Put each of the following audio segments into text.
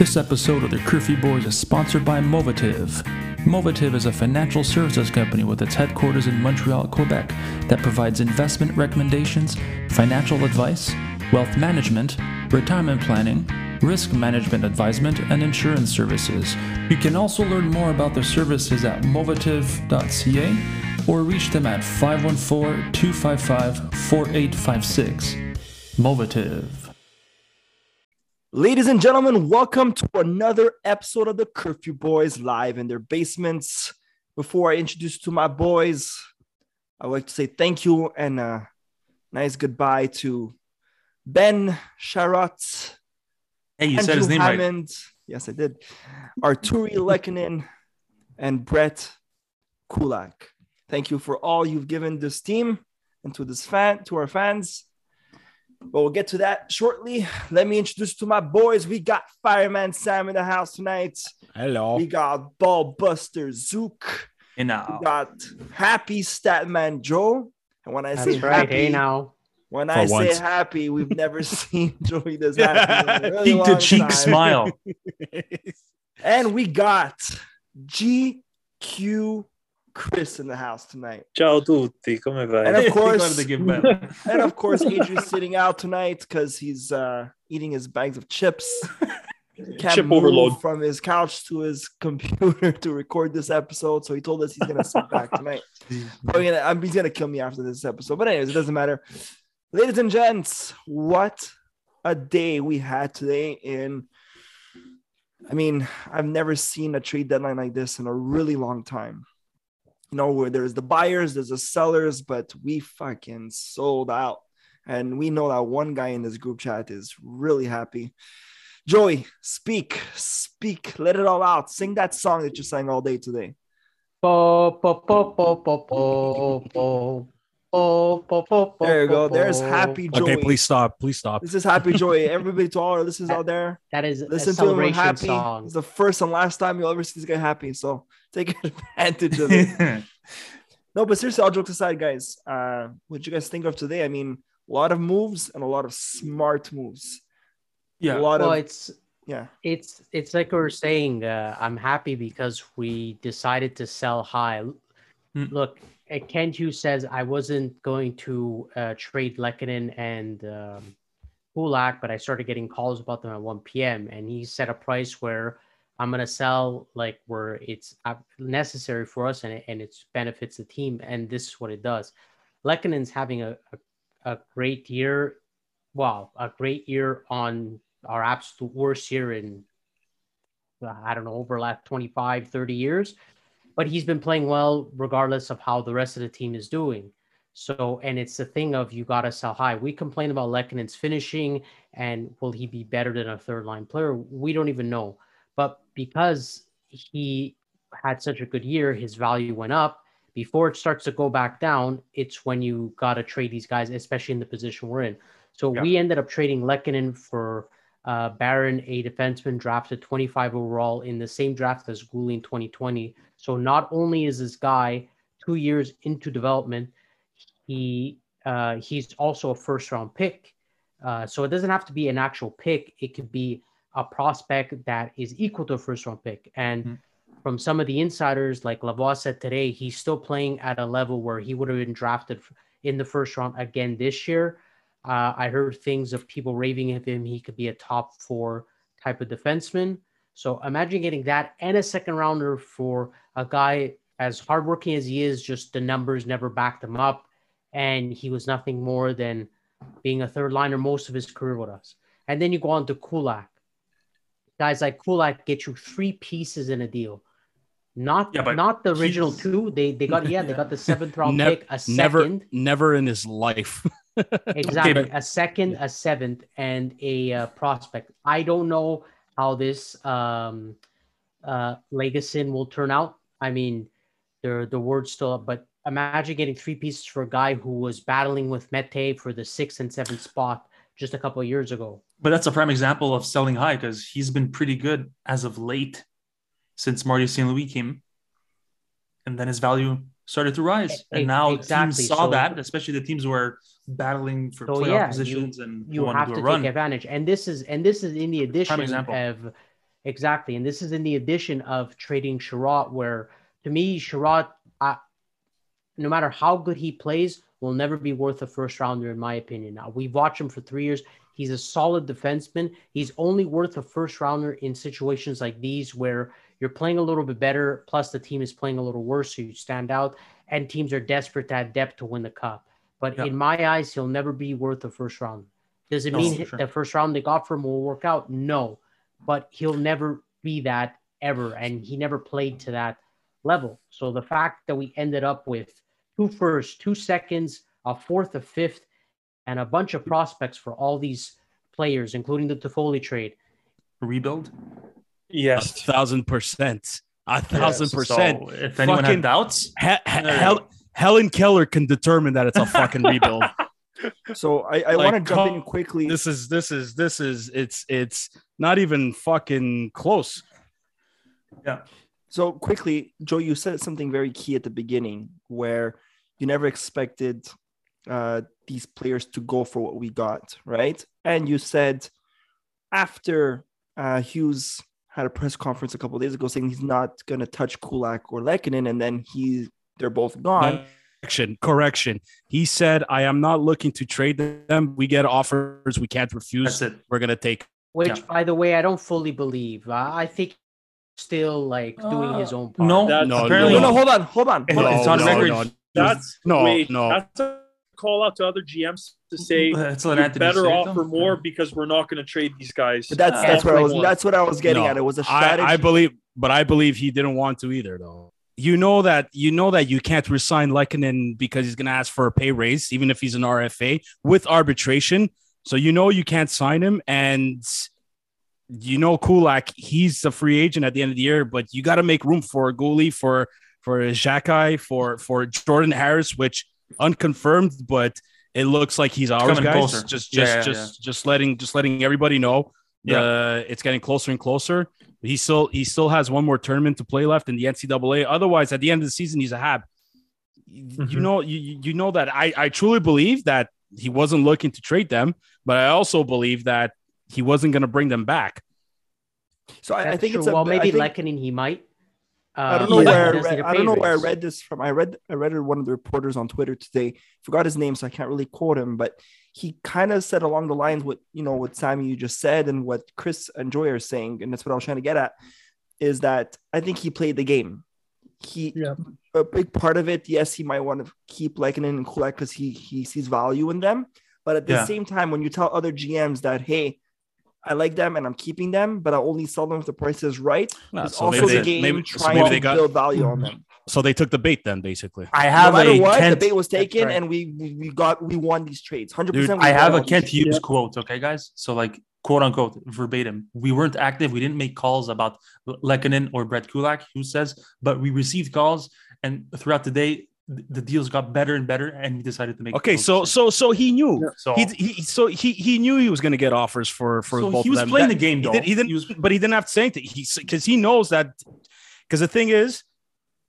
This episode of the Curfew Boys is sponsored by Movative. Movative is a financial services company with its headquarters in Montreal, Quebec, that provides investment recommendations, financial advice, wealth management, retirement planning, risk management advisement, and insurance services. You can also learn more about their services at movative.ca or reach them at 514 255 4856. Movative. Ladies and gentlemen, welcome to another episode of the Curfew Boys live in their basements. Before I introduce to my boys, I would like to say thank you and a nice goodbye to Ben Chiarot. Hey, you said his name Hammond. right. Yes, I did. Artturi Lehkonen and Brett Kulak. Thank you for all you've given this team and to this fan, to our fans. But we'll get to that shortly. Let me introduce to my boys. We got Fireman Sam in the house tonight. Hello. We got Ball Buster Zook. And now we got Happy Statman Joe. And when I That's say right. happy, hey now. When For I once. say happy, we've never seen Joey this happy. Really Cheek to cheek smile. and we got GQ Chris in the house tonight. Ciao tutti, come vai? And of course, and of course, Adrian's sitting out tonight because he's uh, eating his bags of chips. Chip overload from his couch to his computer to record this episode, so he told us he's gonna sit back tonight. Probably gonna, I'm, he's gonna kill me after this episode, but anyways, it doesn't matter. Ladies and gents, what a day we had today in I mean, I've never seen a trade deadline like this in a really long time you know, where there's the buyers, there's the sellers, but we fucking sold out. And we know that one guy in this group chat is really happy. Joey, speak, speak, let it all out. Sing that song that you sang all day today. Oh, po, po, po, there you go. There's Happy Joy. Okay, please stop. Please stop. This is Happy Joy. Everybody to all our listeners out there. That is listen to him happy. Song. It's the first and last time you'll ever see this guy happy. So take advantage of it. no, but seriously, all jokes aside, guys, uh, what you guys think of today? I mean, a lot of moves and a lot of smart moves. Yeah. A lot well, of it's yeah. It's it's like we are saying. Uh, I'm happy because we decided to sell high. Mm. Look, Kent Hughes says I wasn't going to uh, trade Lehkonen and um, but I started getting calls about them at 1 p.m. And he set a price where I'm gonna sell like where it's necessary for us and it, and it benefits the team. And this is what it does. Lehkonen's having a, a, a great year. Wow, a great year on our absolute worst year in I don't know over last 25, 30 years but he's been playing well regardless of how the rest of the team is doing. So, and it's the thing of you got to sell high. We complain about Lehkonen's finishing and will he be better than a third line player? We don't even know. But because he had such a good year, his value went up. Before it starts to go back down, it's when you got to trade these guys, especially in the position we're in. So yeah. we ended up trading Lehkonen for uh, Barron, a defenseman drafted 25 overall in the same draft as Guhle 2020. So not only is this guy two years into development, he uh, he's also a first round pick. Uh, so it doesn't have to be an actual pick. It could be a prospect that is equal to a first round pick. And mm-hmm. from some of the insiders, like Lavoie said today, he's still playing at a level where he would have been drafted in the first round again this year. Uh, I heard things of people raving of him. He could be a top four type of defenseman. So imagine getting that and a second rounder for a guy as hardworking as he is, just the numbers never backed him up. And he was nothing more than being a third liner most of his career with us. And then you go on to Kulak. Guys like Kulak get you three pieces in a deal. Not yeah, not the original two. They they got yeah, they got the seventh round pick, a second. Never never in his life. exactly. Okay. A second, a seventh, and a uh, prospect. I don't know how this um uh Lagesson will turn out. I mean, the the word's still up, but imagine getting three pieces for a guy who was battling with Mete for the sixth and seventh spot just a couple of years ago. But that's a prime example of selling high because he's been pretty good as of late since Marty St. Louis came. And then his value started to rise. And now exactly. teams saw so, that, especially the teams were battling for so playoff yeah, positions you, and you have to, to take run. advantage. And this is and this is in the addition of exactly. And this is in the addition of trading Chiarot, where to me, uh, no matter how good he plays, will never be worth a first rounder, in my opinion. Now, we've watched him for three years. He's a solid defenseman. He's only worth a first rounder in situations like these where you're playing a little bit better, plus the team is playing a little worse, so you stand out, and teams are desperate to have depth to win the cup. But in my eyes, he'll never be worth a first round. Does it no, mean sure. the first round they got for him will work out? No, but he'll never be that ever, and he never played to that level. So the fact that we ended up with two firsts, two seconds, a fourth, a fifth, and a bunch of prospects for all these players, including the Toffoli trade. Rebuild? Yes. A thousand percent. A thousand yes, percent. So if anyone fucking, had doubts, he- he- Helen Keller can determine that it's a fucking rebuild. So I, I like, want to jump in quickly. This is this is this is it's it's not even fucking close. Yeah. So quickly, Joe, you said something very key at the beginning where you never expected uh, these players to go for what we got, right? And you said after uh, Hughes had a press conference a couple days ago saying he's not going to touch Kulak or Lehkonen, and then he they're both gone. Correction, correction. He said, "I am not looking to trade them. We get offers we can't refuse. We're going to take." Which, yeah. by the way, I don't fully believe. I think still like doing his own part. No, no, no, no, no, Hold on, hold on. Hold on. It's on record. No, that's no, wait, no. That's a call out to other GMs to say that's what you're better offer more because we're not going to trade these guys. But that's that's what I was. That's what I was getting at. It was a strategy. I, I believe, but I believe he didn't want to either, though. You know that you know that you can't resign Lehkonen because he's going to ask for a pay raise, even if he's an RFA with arbitration. So you know you can't sign him, and you know Kulak, he's a free agent at the end of the year, but you got to make room for Guhle, for for Xhekaj, for for Jordan Harris, which unconfirmed, but it looks like he's ours, guys. Closer. Just just yeah, just yeah. just letting just letting everybody know. Yeah, uh, it's getting closer and closer. He still he still has one more tournament to play left in the NCAA. Otherwise, at the end of the season, he's a hab. Mm-hmm. You know, you you know that I I truly believe that he wasn't looking to trade them, but I also believe that he wasn't going to bring them back. So I, I think true. it's a, well maybe think, he might. Uh, I don't know where I, read, I don't know where I read this from. I read I read one of the reporters on Twitter today. Forgot his name, so I can't really quote him, but he kind of said along the lines what you know what Sammy you just said and what Chris and Joy are saying, and that's what I was trying to get at. Is that I think he played the game. He yeah. a big part of it. Yes, he might want to keep Lehkonen and Kulak because he he sees value in them. But at the yeah. same time, when you tell other GMs that hey, I like them and I'm keeping them, but I only sell them if the price is right. No, so also the game maybe, trying so to got, build value on them. So they took the bait then, basically. I have no a what, Kent, the bait was taken, right. and we, we, we got we won these trades. Hundred percent. I have a Kent Hughes yeah. quote. Okay, guys. So like quote unquote verbatim. We weren't active. We didn't make calls about Lehkonen or Brett Kulak. Who says? But we received calls, and throughout the day, the deals got better and better, and he decided to make. Okay, so so so he knew. Yeah. So he, he so he he knew he was going to get offers for for so both he was of them. playing that, the game, though. He, did, he didn't, he was, but he didn't have to say anything. He because he knows that. Because the thing is,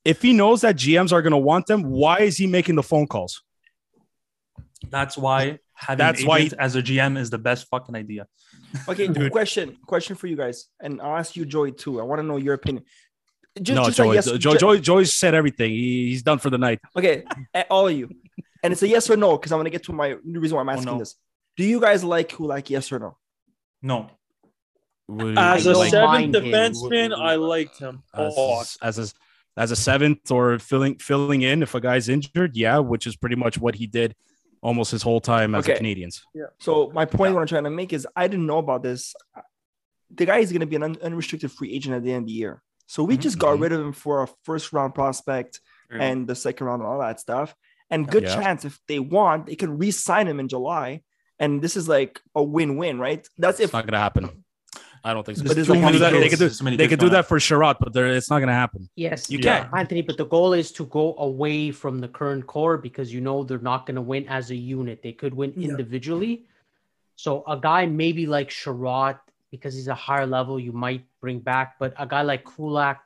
if he knows that GMs are going to want them, why is he making the phone calls? That's why having That's why he, as a GM is the best fucking idea. Okay, question question for you guys, and I'll ask you, Joy, too. I want to know your opinion. Just, no, just Joey, yes, Joey, Joey, Joey said everything. He, he's done for the night. Okay, eh, all of you, and it's a yes or no because I'm gonna get to my reason why I'm oh, asking oh, no. this. Do you guys like who like yes or no? No. As a seventh defenseman, I liked him. As, oh. as a as a seventh or filling filling in if a guy's injured, yeah, which is pretty much what he did almost his whole time as okay. Canadians. Yeah. So my point, yeah. what I'm trying to make is, I didn't know about this. The guy is going to be an un- unrestricted free agent at the end of the year. So we mm-hmm. just got mm-hmm. rid of him for a first round prospect mm-hmm. and the second round and all that stuff. And good yeah. chance if they want, they can re-sign him in July. And this is like a win-win, right? That's it's if not gonna happen. I don't think so. But they, can do that, they can do, they can do that for Chiarot, but it's not going to happen. Yes, you yeah. can, Anthony. But the goal is to go away from the current core because you know they're not going to win as a unit. They could win yeah. individually. So a guy maybe like Chiarot because he's a higher level, you might bring back. But a guy like Kulak,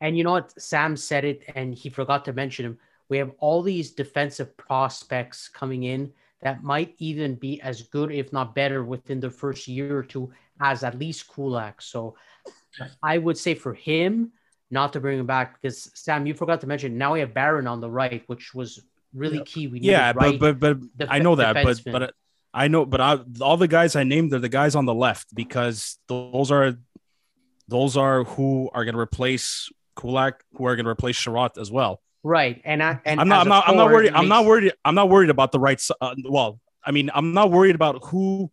and you know what? Sam said it, and he forgot to mention him. We have all these defensive prospects coming in that might even be as good, if not better, within the first year or two as at least Kulak. So I would say for him, not to bring him back because Sam, you forgot to mention now we have Barron on the right, which was really key. We yeah, but but but def- I know that, but but I know, but I, all the guys I named are the guys on the left because those are those are who are going to replace Kulak, who are going to replace Chiarot as well. Right, and I and I'm not I'm not, I'm not worried. I'm not worried. I'm not worried about the right. Uh, well, I mean, I'm not worried about who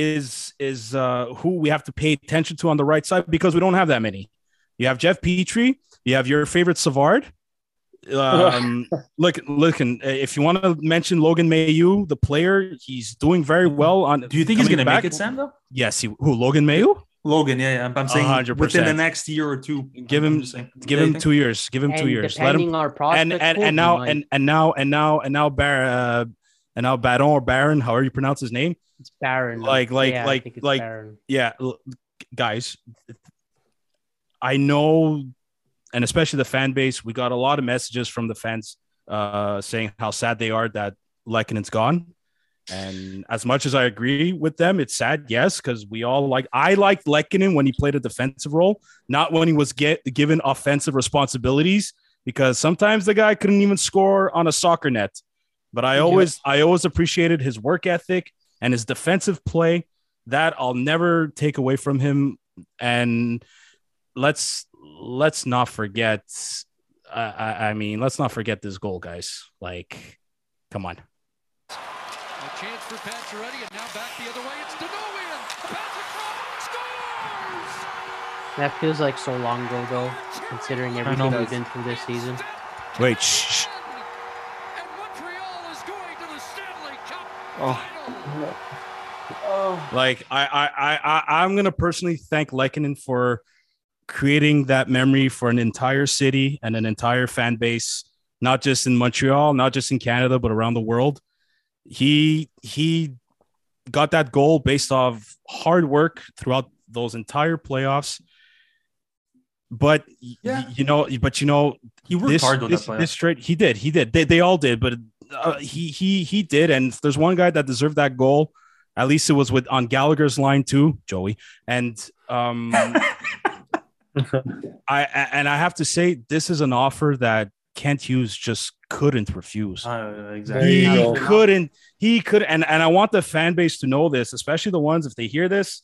is is uh who we have to pay attention to on the right side because we don't have that many. You have Jeff Petry. You have your favorite Savard. Um, look, looking. If you want to mention Logan Mailloux, the player, he's doing very well. On. Do you think he's going to make it, Sam? Though. Yes. He, who? Logan Mailloux? Logan, yeah, yeah. I'm saying 100%. within the next year or two. Give him, give him two years. Give him and two years. Let him. Our and and, and now and and now and now and now Bar uh, and now Baron or Baron, however you pronounce his name. It's Baron. Like like yeah, like like Baron. yeah, guys. I know, and especially the fan base, we got a lot of messages from the fans uh, saying how sad they are that Lehkonen's gone. And as much as I agree with them, it's sad, yes, because we all like. I liked Lehkonen when he played a defensive role, not when he was get given offensive responsibilities. Because sometimes the guy couldn't even score on a soccer net. But I always, I always appreciated his work ethic and his defensive play. That I'll never take away from him. And let's let's not forget. Uh, I, I mean, let's not forget this goal, guys. Like, come on. A chance for Pacioretty, and now back the other way. It's Denovian. Patrick scores. That feels like so long ago, though, considering everything we've been through this season. Wait, shh. Oh. oh. Like I, I, I, I'm gonna personally thank Lehkonen for creating that memory for an entire city and an entire fan base, not just in Montreal, not just in Canada, but around the world. He he got that goal based off hard work throughout those entire playoffs. But yeah. you know, but you know, he worked this, hard with this, that this straight. He did, he did. They, they all did, but uh, he he he did. And there's one guy that deserved that goal. At least it was with on Gallagher's line too, Joey. And um, I and I have to say this is an offer that Kent Hughes just couldn't refuse. Uh, exactly. He couldn't. He could. And and I want the fan base to know this, especially the ones if they hear this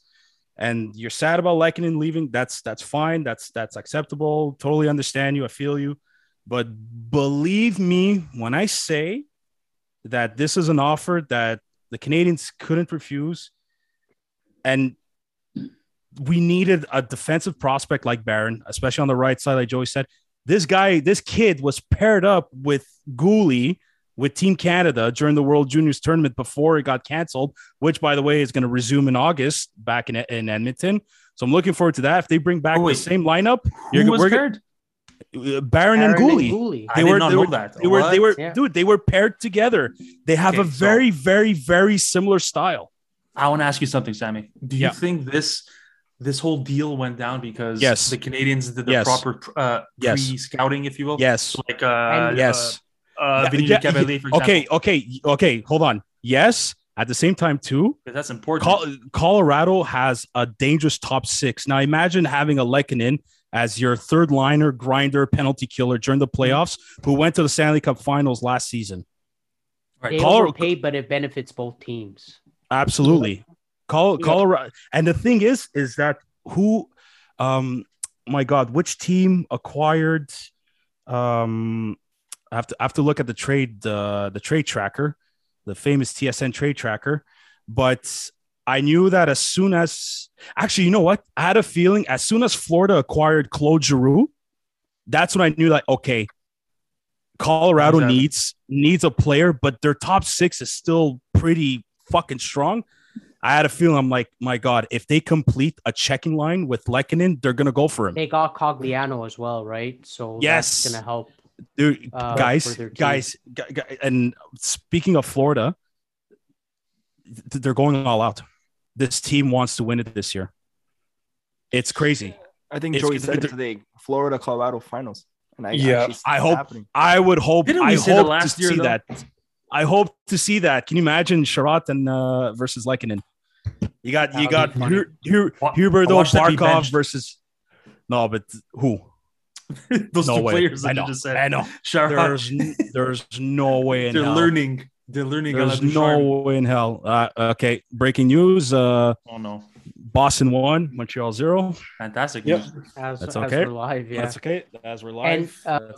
and you're sad about Lehkonen leaving. That's that's fine. That's that's acceptable. Totally understand you. I feel you. But believe me when I say that this is an offer that the Canadians couldn't refuse. And we needed a defensive prospect like Barron, especially on the right side, like Joey said. This guy, this kid was paired up with Guhle with Team Canada during the World Juniors tournament before it got canceled, which, by the way, is going to resume in August back in, in Edmonton. So I'm looking forward to that. If they bring back oh, the same lineup, you're, Who was we're, paired? Uh, Barron, and Guhle. Guhle. They I were, did not they know were, that. They were, they were, yeah. dude, they were paired together. They have okay, a very, so very, very similar style. I want to ask you something, Sammy. Do you yeah. think this this whole deal went down because yes. the Canadians did the yes. proper uh, yes. pre-scouting, if you will? Yes. So like uh, yes. Uh, uh, yeah, yeah, okay, okay, okay. Hold on. Yes. At the same time, too, that's important. Col- Colorado has a dangerous top six. Now, imagine having a Lehkonen as your third liner, grinder, penalty killer during the playoffs, who went to the Stanley Cup Finals last season. Right. They Colorado, overpaid, but it benefits both teams. Absolutely. Col- Colorado, and the thing is, is that who, um, my God, which team acquired? Um, I have to I have to look at the trade uh, the trade tracker, the famous TSN trade tracker. But I knew that as soon as actually, you know what? I had a feeling as soon as Florida acquired Claude Giroux, that's when I knew like, okay, Colorado exactly. needs needs a player, but their top six is still pretty fucking strong. I had a feeling I'm like, my God, if they complete a checking line with Lehkonen, they're gonna go for him. They got Cogliano as well, right? So yes, that's gonna help. Dude, uh, guys, guys, and speaking of Florida, they're going all out. This team wants to win it this year. It's crazy. I think Joey said it today. Florida Colorado finals. And I, yeah, I hope. Happening. I would hope. Didn't we I hope last to year, see though? that. I hope to see that. Can you imagine Chiarot and uh, versus Lehkonen? You got you got Hu- Hu- Huberdeau Barkov versus no, but who? Those no two way. players I that know. you just said. I know. There's n- there's no way They're learning. They're learning. There's Alain no way in hell. Uh, okay, breaking news. Uh, Oh no! Boston one, Montreal zero. Fantastic Yep. As, That's as okay. we're live, yeah. That's okay. As we're And live. um,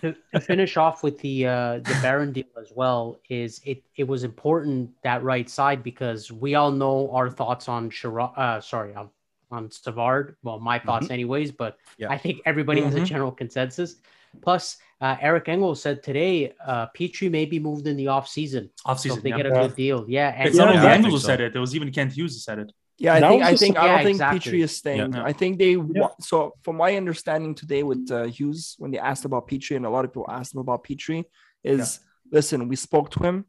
to, to finish off with the uh, the Barron deal as well is it it was important that right side because we all know our thoughts on Shira, uh sorry on on Savard. Well, my thoughts anyways, but Yeah. I think everybody has a Mhm. general consensus. Plus, uh, Eric Engel said today, uh, Petry may be moved in the off season, Off so season. they yeah. get a good deal. Yeah, and It's not only I Angelo who so. said it. there was even Kent Hughes who said it. Yeah, I That think was I think I don't think exactly. Petry is staying. Yeah. I think they wa- so from my understanding today with uh, Hughes when they asked about Petry and a lot of people asked him about Petry is listen, we spoke to him,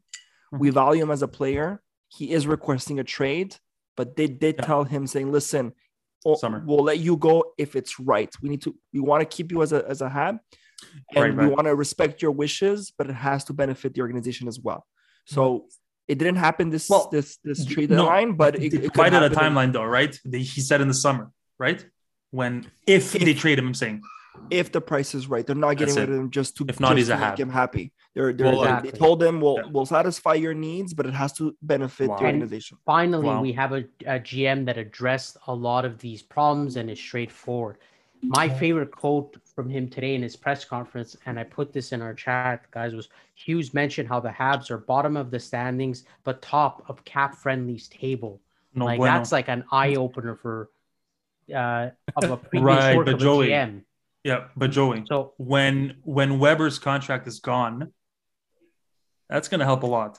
Mhm. we value him as a player. He is requesting a trade, but they did Yeah. tell him saying, listen, oh, Summer. we'll let you go if it's right. We need to we want to keep you as a as a hab and Right, we right. want to respect your wishes, but it has to benefit the organization as well. So it didn't happen this Well, this this trade no, deadline, but it, they it could provided a happen in- timeline though, right? They, he said in the summer, right? When if, they trade him, I'm saying if the price is right. They're not getting rid of him just to If not, just he's a to make hab. him happy. They're, they're Well, they- Exactly. they told him we'll Yeah. we'll satisfy your needs, but it has to benefit Wow. the And- organization. finally Wow. we have a, a GM that addressed a lot of these problems and is straightforward. My favorite quote from him today in his press conference, and I put this in our chat, guys, was Hughes mentioned how the Habs are bottom of the standings, but top of Cap Friendly's table. no like bueno. that's like an eye opener for uh of a previous Right, work but of Joey- a GM. yeah, but Joey, So when when Weber's contract is gone, that's going to help a lot.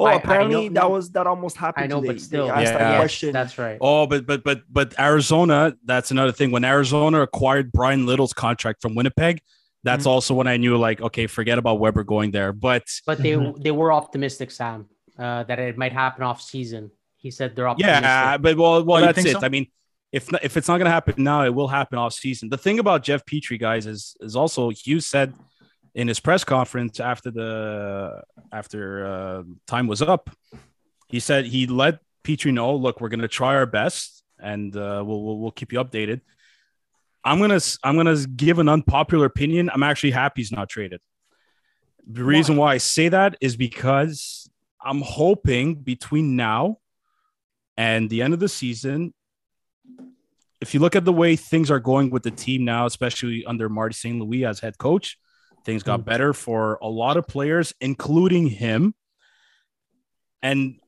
Oh, I- I apparently know- that was that almost happened. I know, today. but still, they asked Yeah. that yes, question. that's right. Oh, but but but but Arizona, that's another thing. When Arizona acquired Bryan Little's contract from Winnipeg, that's Mhm. also when I knew like, okay, forget about Weber going there. But But they Mm-hmm. they were optimistic, Sam, uh, that it might happen off season. He said they're optimistic. yeah, but well, well, Oh, that's it. so? I mean, if if it's not going to happen now, it will happen off season. The thing about Jeff Petry, guys, is is also Hughes said in his press conference after the after uh, time was up, he said he let Petry know, look, we're going to try our best, and uh, we'll, we'll we'll keep you updated. I'm gonna I'm gonna give an unpopular opinion. I'm actually happy he's not traded. The reason why I say that is because I'm hoping between now and the end of the season, if you look at the way things are going with the team now, especially under Marty St. Louis as head coach, things got better for a lot of players, including him. And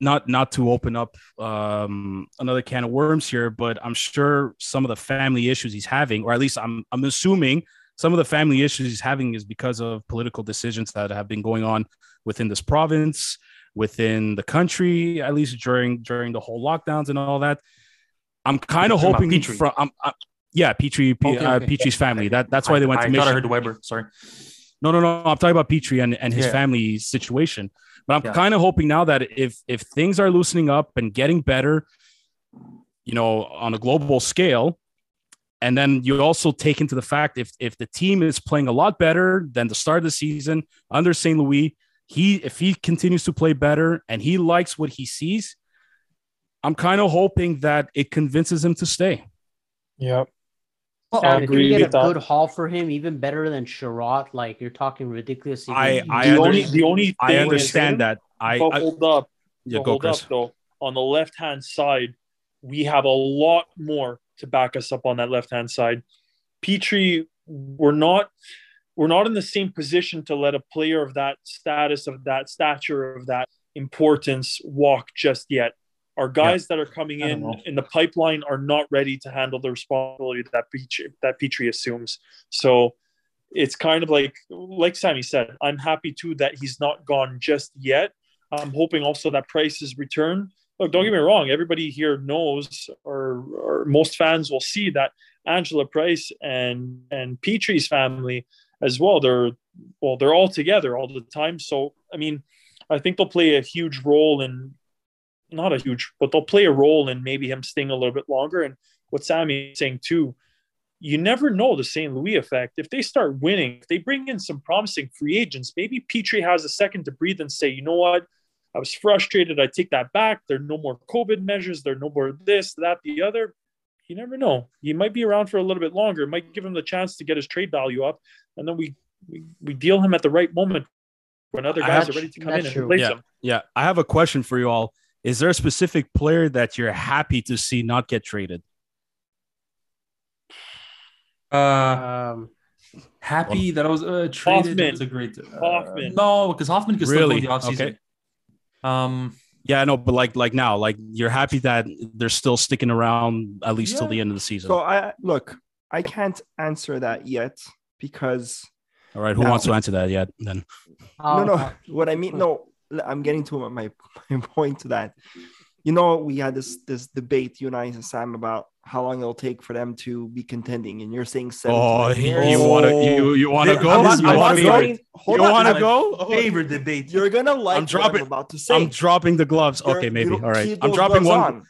not not to open up um, another can of worms here, but I'm sure some of the family issues he's having, or at least I'm I'm assuming some of the family issues he's having is because of political decisions that have been going on within this province, within the country, at least during during the whole lockdowns and all that. I'm kind of hoping from I'm, I'm- yeah, Petry, P- Okay, uh, okay. Petry's family. That that's why they went I, to I thought I Michigan. heard Weber. Sorry. No, no, no. I'm talking about Petry and, and his Yeah. family situation. But I'm Yeah. kind of hoping now that if if things are loosening up and getting better, you know, on a global scale, and then you also take into the fact if if the team is playing a lot better than the start of the season under St. Louis, he if he continues to play better and he likes what he sees, I'm kind of hoping that it convinces him to stay. Yeah. Sam, I if agree you get with a that. good haul for him, even better than Chiarot, like you're talking ridiculously. I- I the under- only the only I understand is, that. I, but I hold up. yeah, go hold Chris. up though. On the left hand side, we have a lot more to back us up on that left hand side. Petry, we're not we're not in the same position to let a player of that status, of that stature, of that importance walk just yet. Our guys that are coming in know. in the pipeline are not ready to handle the responsibility that Petry, that Petry assumes. So it's kind of like like Sammy said, I'm happy too that he's not gone just yet. I'm hoping also that Price's return. Look, don't get me wrong. Everybody here knows, or, or most fans will see that Angela Price and and Petry's family as well. They're well, they're all together all the time. So I mean, I think they'll play a huge role in not a huge, but they'll play a role in maybe him staying a little bit longer. And what Sammy is saying too, you never know the St. Louis effect. If they start winning, if they bring in some promising free agents, maybe Petry has a second to breathe and say, you know what? I was frustrated. I take that back. There are no more COVID measures. There are no more this, that, the other. You never know. He might be around for a little bit longer. It might give him the chance to get his trade value up. And then we we, we deal him at the right moment when other guys are ready to come in and replace yeah. him. Yeah. I have a question for you all. Is there a specific player that you're happy to see not get traded? Uh, Um, happy that I was uh, traded. Hoffman. It's a great uh, Hoffman. No, because Hoffman could Really? still go the offseason. Okay. Um, Yeah, I know, but like like now, like you're happy that they're still sticking around at least till the end of the season. So I look, I can't answer that yet because all right, who No. wants to answer that yet? Then I'll- no, no. What I mean, no, I'm getting to my, my point to that. You know, we had this this debate, you and I and Sam, about how long it'll take for them to be contending, and you're saying seven. to oh, nine you, want to you you want to go? I'm You want to go? You on, want to I'm- go? Favorite debate. You're gonna like I'm what dropping- I'm about to say. I'm dropping the gloves. You're- Okay, maybe. All right, I'm dropping one. on.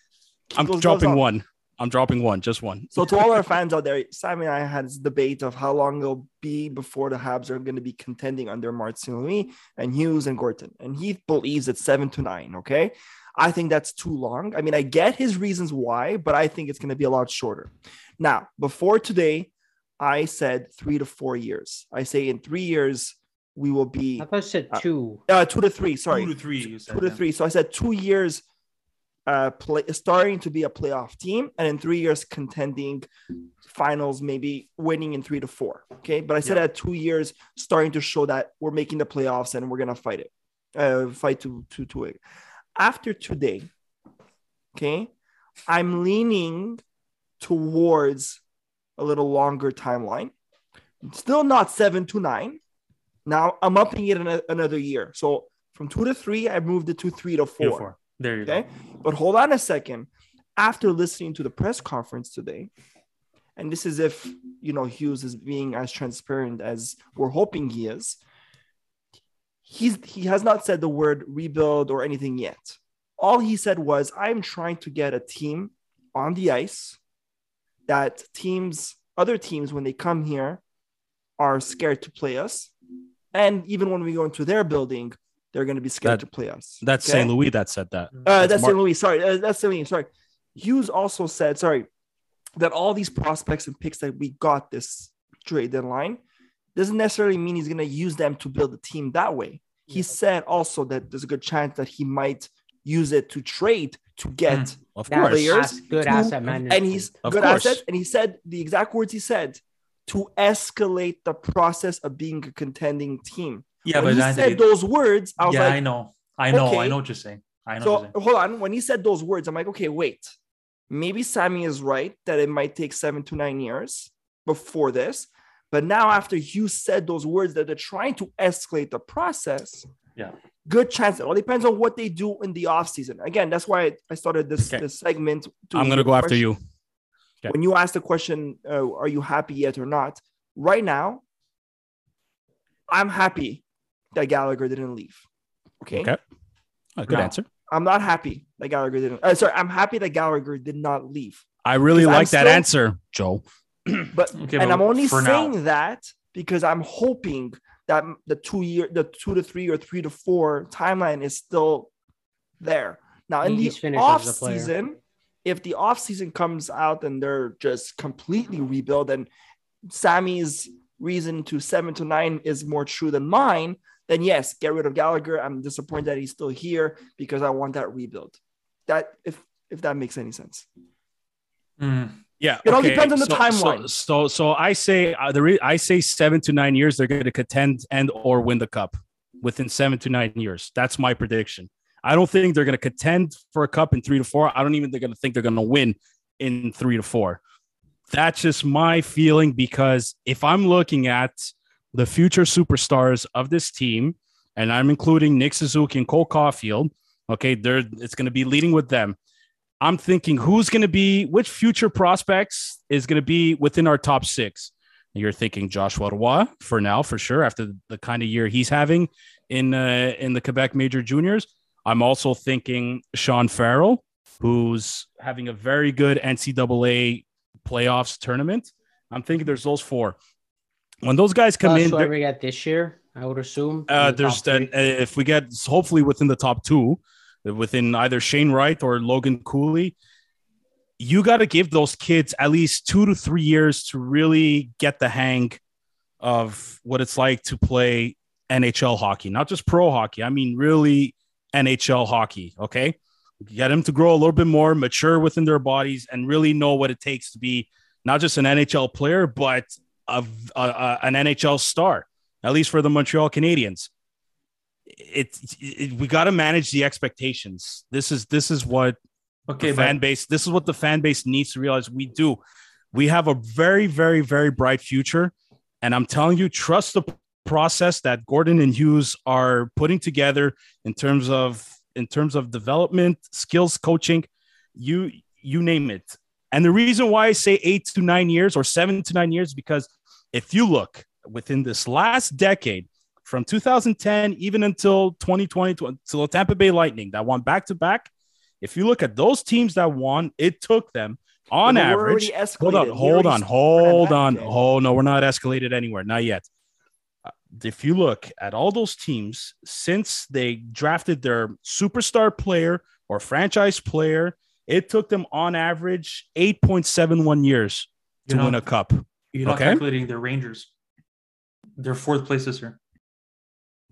I'm dropping on. one. I'm dropping one, just one. So to all our fans out there, Sam and I had this debate of how long it'll be before the Habs are going to be contending under Martin Louis and Hughes and Gorton. And he believes it's seven to nine. Okay. I think that's too long. I mean, I get his reasons why, but I think it's going to be a lot shorter. Now, before today, I said three to four years. I say in three years, we will be I thought you said Uh, two. uh, two to three. Sorry, Two to three. You said, two to yeah. three. So I said two years, uh, play, starting to be a playoff team, and in three years contending finals, maybe winning in three to four. Okay, but I said at two years, starting to show that we're making the playoffs and we're gonna fight it, uh, fight to to to it. After today, okay, I'm leaning towards a little longer timeline. Still not seven to nine. Now I'm upping it an- another year. So from two to three, I moved it to three to four. Beautiful. There you Okay. go. But hold on a second. After listening to the press conference today, and this is if you know Hughes is being as transparent as we're hoping he is. He's he has not said the word rebuild or anything yet. All he said was, I'm trying to get a team on the ice that teams, other teams, when they come here, are scared to play us. And even when we go into their building, they're going to be scared That- to play us. That's Okay? St. Louis that said that. Uh, that's Mar- St. Louis. Sorry, uh, that's St. Louis. Sorry. Hughes also said, sorry, that all these prospects and picks that we got this trade deadline doesn't necessarily mean he's going to use them to build a team that way. He said also that there's a good chance that he might use it to trade to get, Of course. players ass- good to- asset management. and he's Of good course. assets. And he said the exact words he said to escalate the process of being a contending team. Yeah, when but he I, said those words, I was yeah, like, I know. I know. I know what you're saying. I know. so saying. hold on. When he said those words, I'm like, okay, wait. Maybe Sammy is right that it might take seven to nine years before this. But now, after you said those words that they're trying to escalate the process, Yeah. good chance. It all depends on what they do in the offseason. Again, that's why I started this, Okay. this segment. to I'm gonna your go after you. Okay. When you ask the question, uh, are you happy yet or not? Right now, I'm happy that Gallagher didn't leave. Okay. Okay. A good No. answer. I'm not happy that Gallagher didn't. Uh, sorry, I'm happy that Gallagher did not leave. I really Because I'm like that still- answer, Joe. But Okay, and but I'm only saying now. that because I'm hoping that the two year, the two to three or three to four timeline is still there. Now in the He's finished off as a player. season, if the off season comes out and they're just completely rebuild and Sammy's reason to seven to nine is more true than mine, then yes, get rid of Gallagher. I'm disappointed that he's still here because I want that rebuild. That if if that makes any sense. Mm. Yeah, It all depends on the so, timeline. So, so, so I say uh, the re- I say seven to nine years they're going to contend and or win the cup within seven to nine years. That's my prediction. I don't think they're going to contend for a cup in three to four. I don't even they're going to think they're going to win in three to four. That's just my feeling because if I'm looking at the future superstars of this team, and I'm including Nick Suzuki and Cole Caufield, okay, they're it's going to be leading with them. I'm thinking who's going to be which future prospects is going to be within our top six. And You're thinking Joshua Roy for now, for sure, after the kind of year he's having in uh, in the Quebec Major Juniors. I'm also thinking Sean Farrell, who's having a very good NCAA playoffs tournament. I'm thinking there's those four. When those guys come in, whoever we get this year, I would assume. uh, the there's then uh, if we get hopefully within the top two, within either Shane Wright or Logan Cooley, you got to give those kids at least two to three years to really get the hang of what it's like to play NHL hockey, not just pro hockey. I mean, really NHL hockey. Okay, get them to grow a little bit more, mature within their bodies, and really know what it takes to be not just an NHL player, but a, a, a- an NHL star. At least for the Montreal Canadiens, it, it we got to manage the expectations. This is this is what Okay, the but fan base. This is what the fan base needs to realize. We do. We have a very, very, very bright future, and I'm telling you, trust the process that Gorton and Hughes are putting together in terms of in terms of development, skills, coaching. You you name it. And the reason why I say eight to nine years or seven to nine years because if you look within this last decade, from 2010 even until 2020, until the Tampa Bay Lightning that won back to back, if you look at those teams that won, it took them on But we're average. Hold on, hold on, hold on. Oh no, we're not escalated anywhere, not yet. Uh, If you look at all those teams since they drafted their superstar player or franchise player, it took them on average 8.71 years to You're win a cup. You're not okay. calculating the Rangers. They're fourth place this year.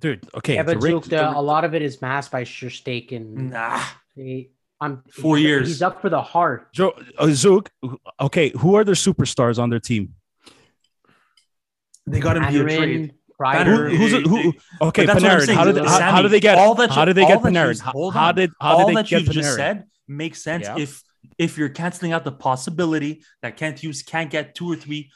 Dude, okay. yeah, but Ra- Zook, the, the- a lot of it is masked by Shesterkin. Nah. They- I'm Four he's- years. He's up for the heart. Joe, uh, Zook, okay, who are their superstars on their team? They got him via trade. Mandarin, Who, who's it, who? Okay, But that's what I'm Panarin. saying, How did how, how did they get? All that how did they get that Panarin? How, how did how all did they that get you've just said makes sense Yeah. if if you're canceling out the possibility that Kent Hughes can't get two or three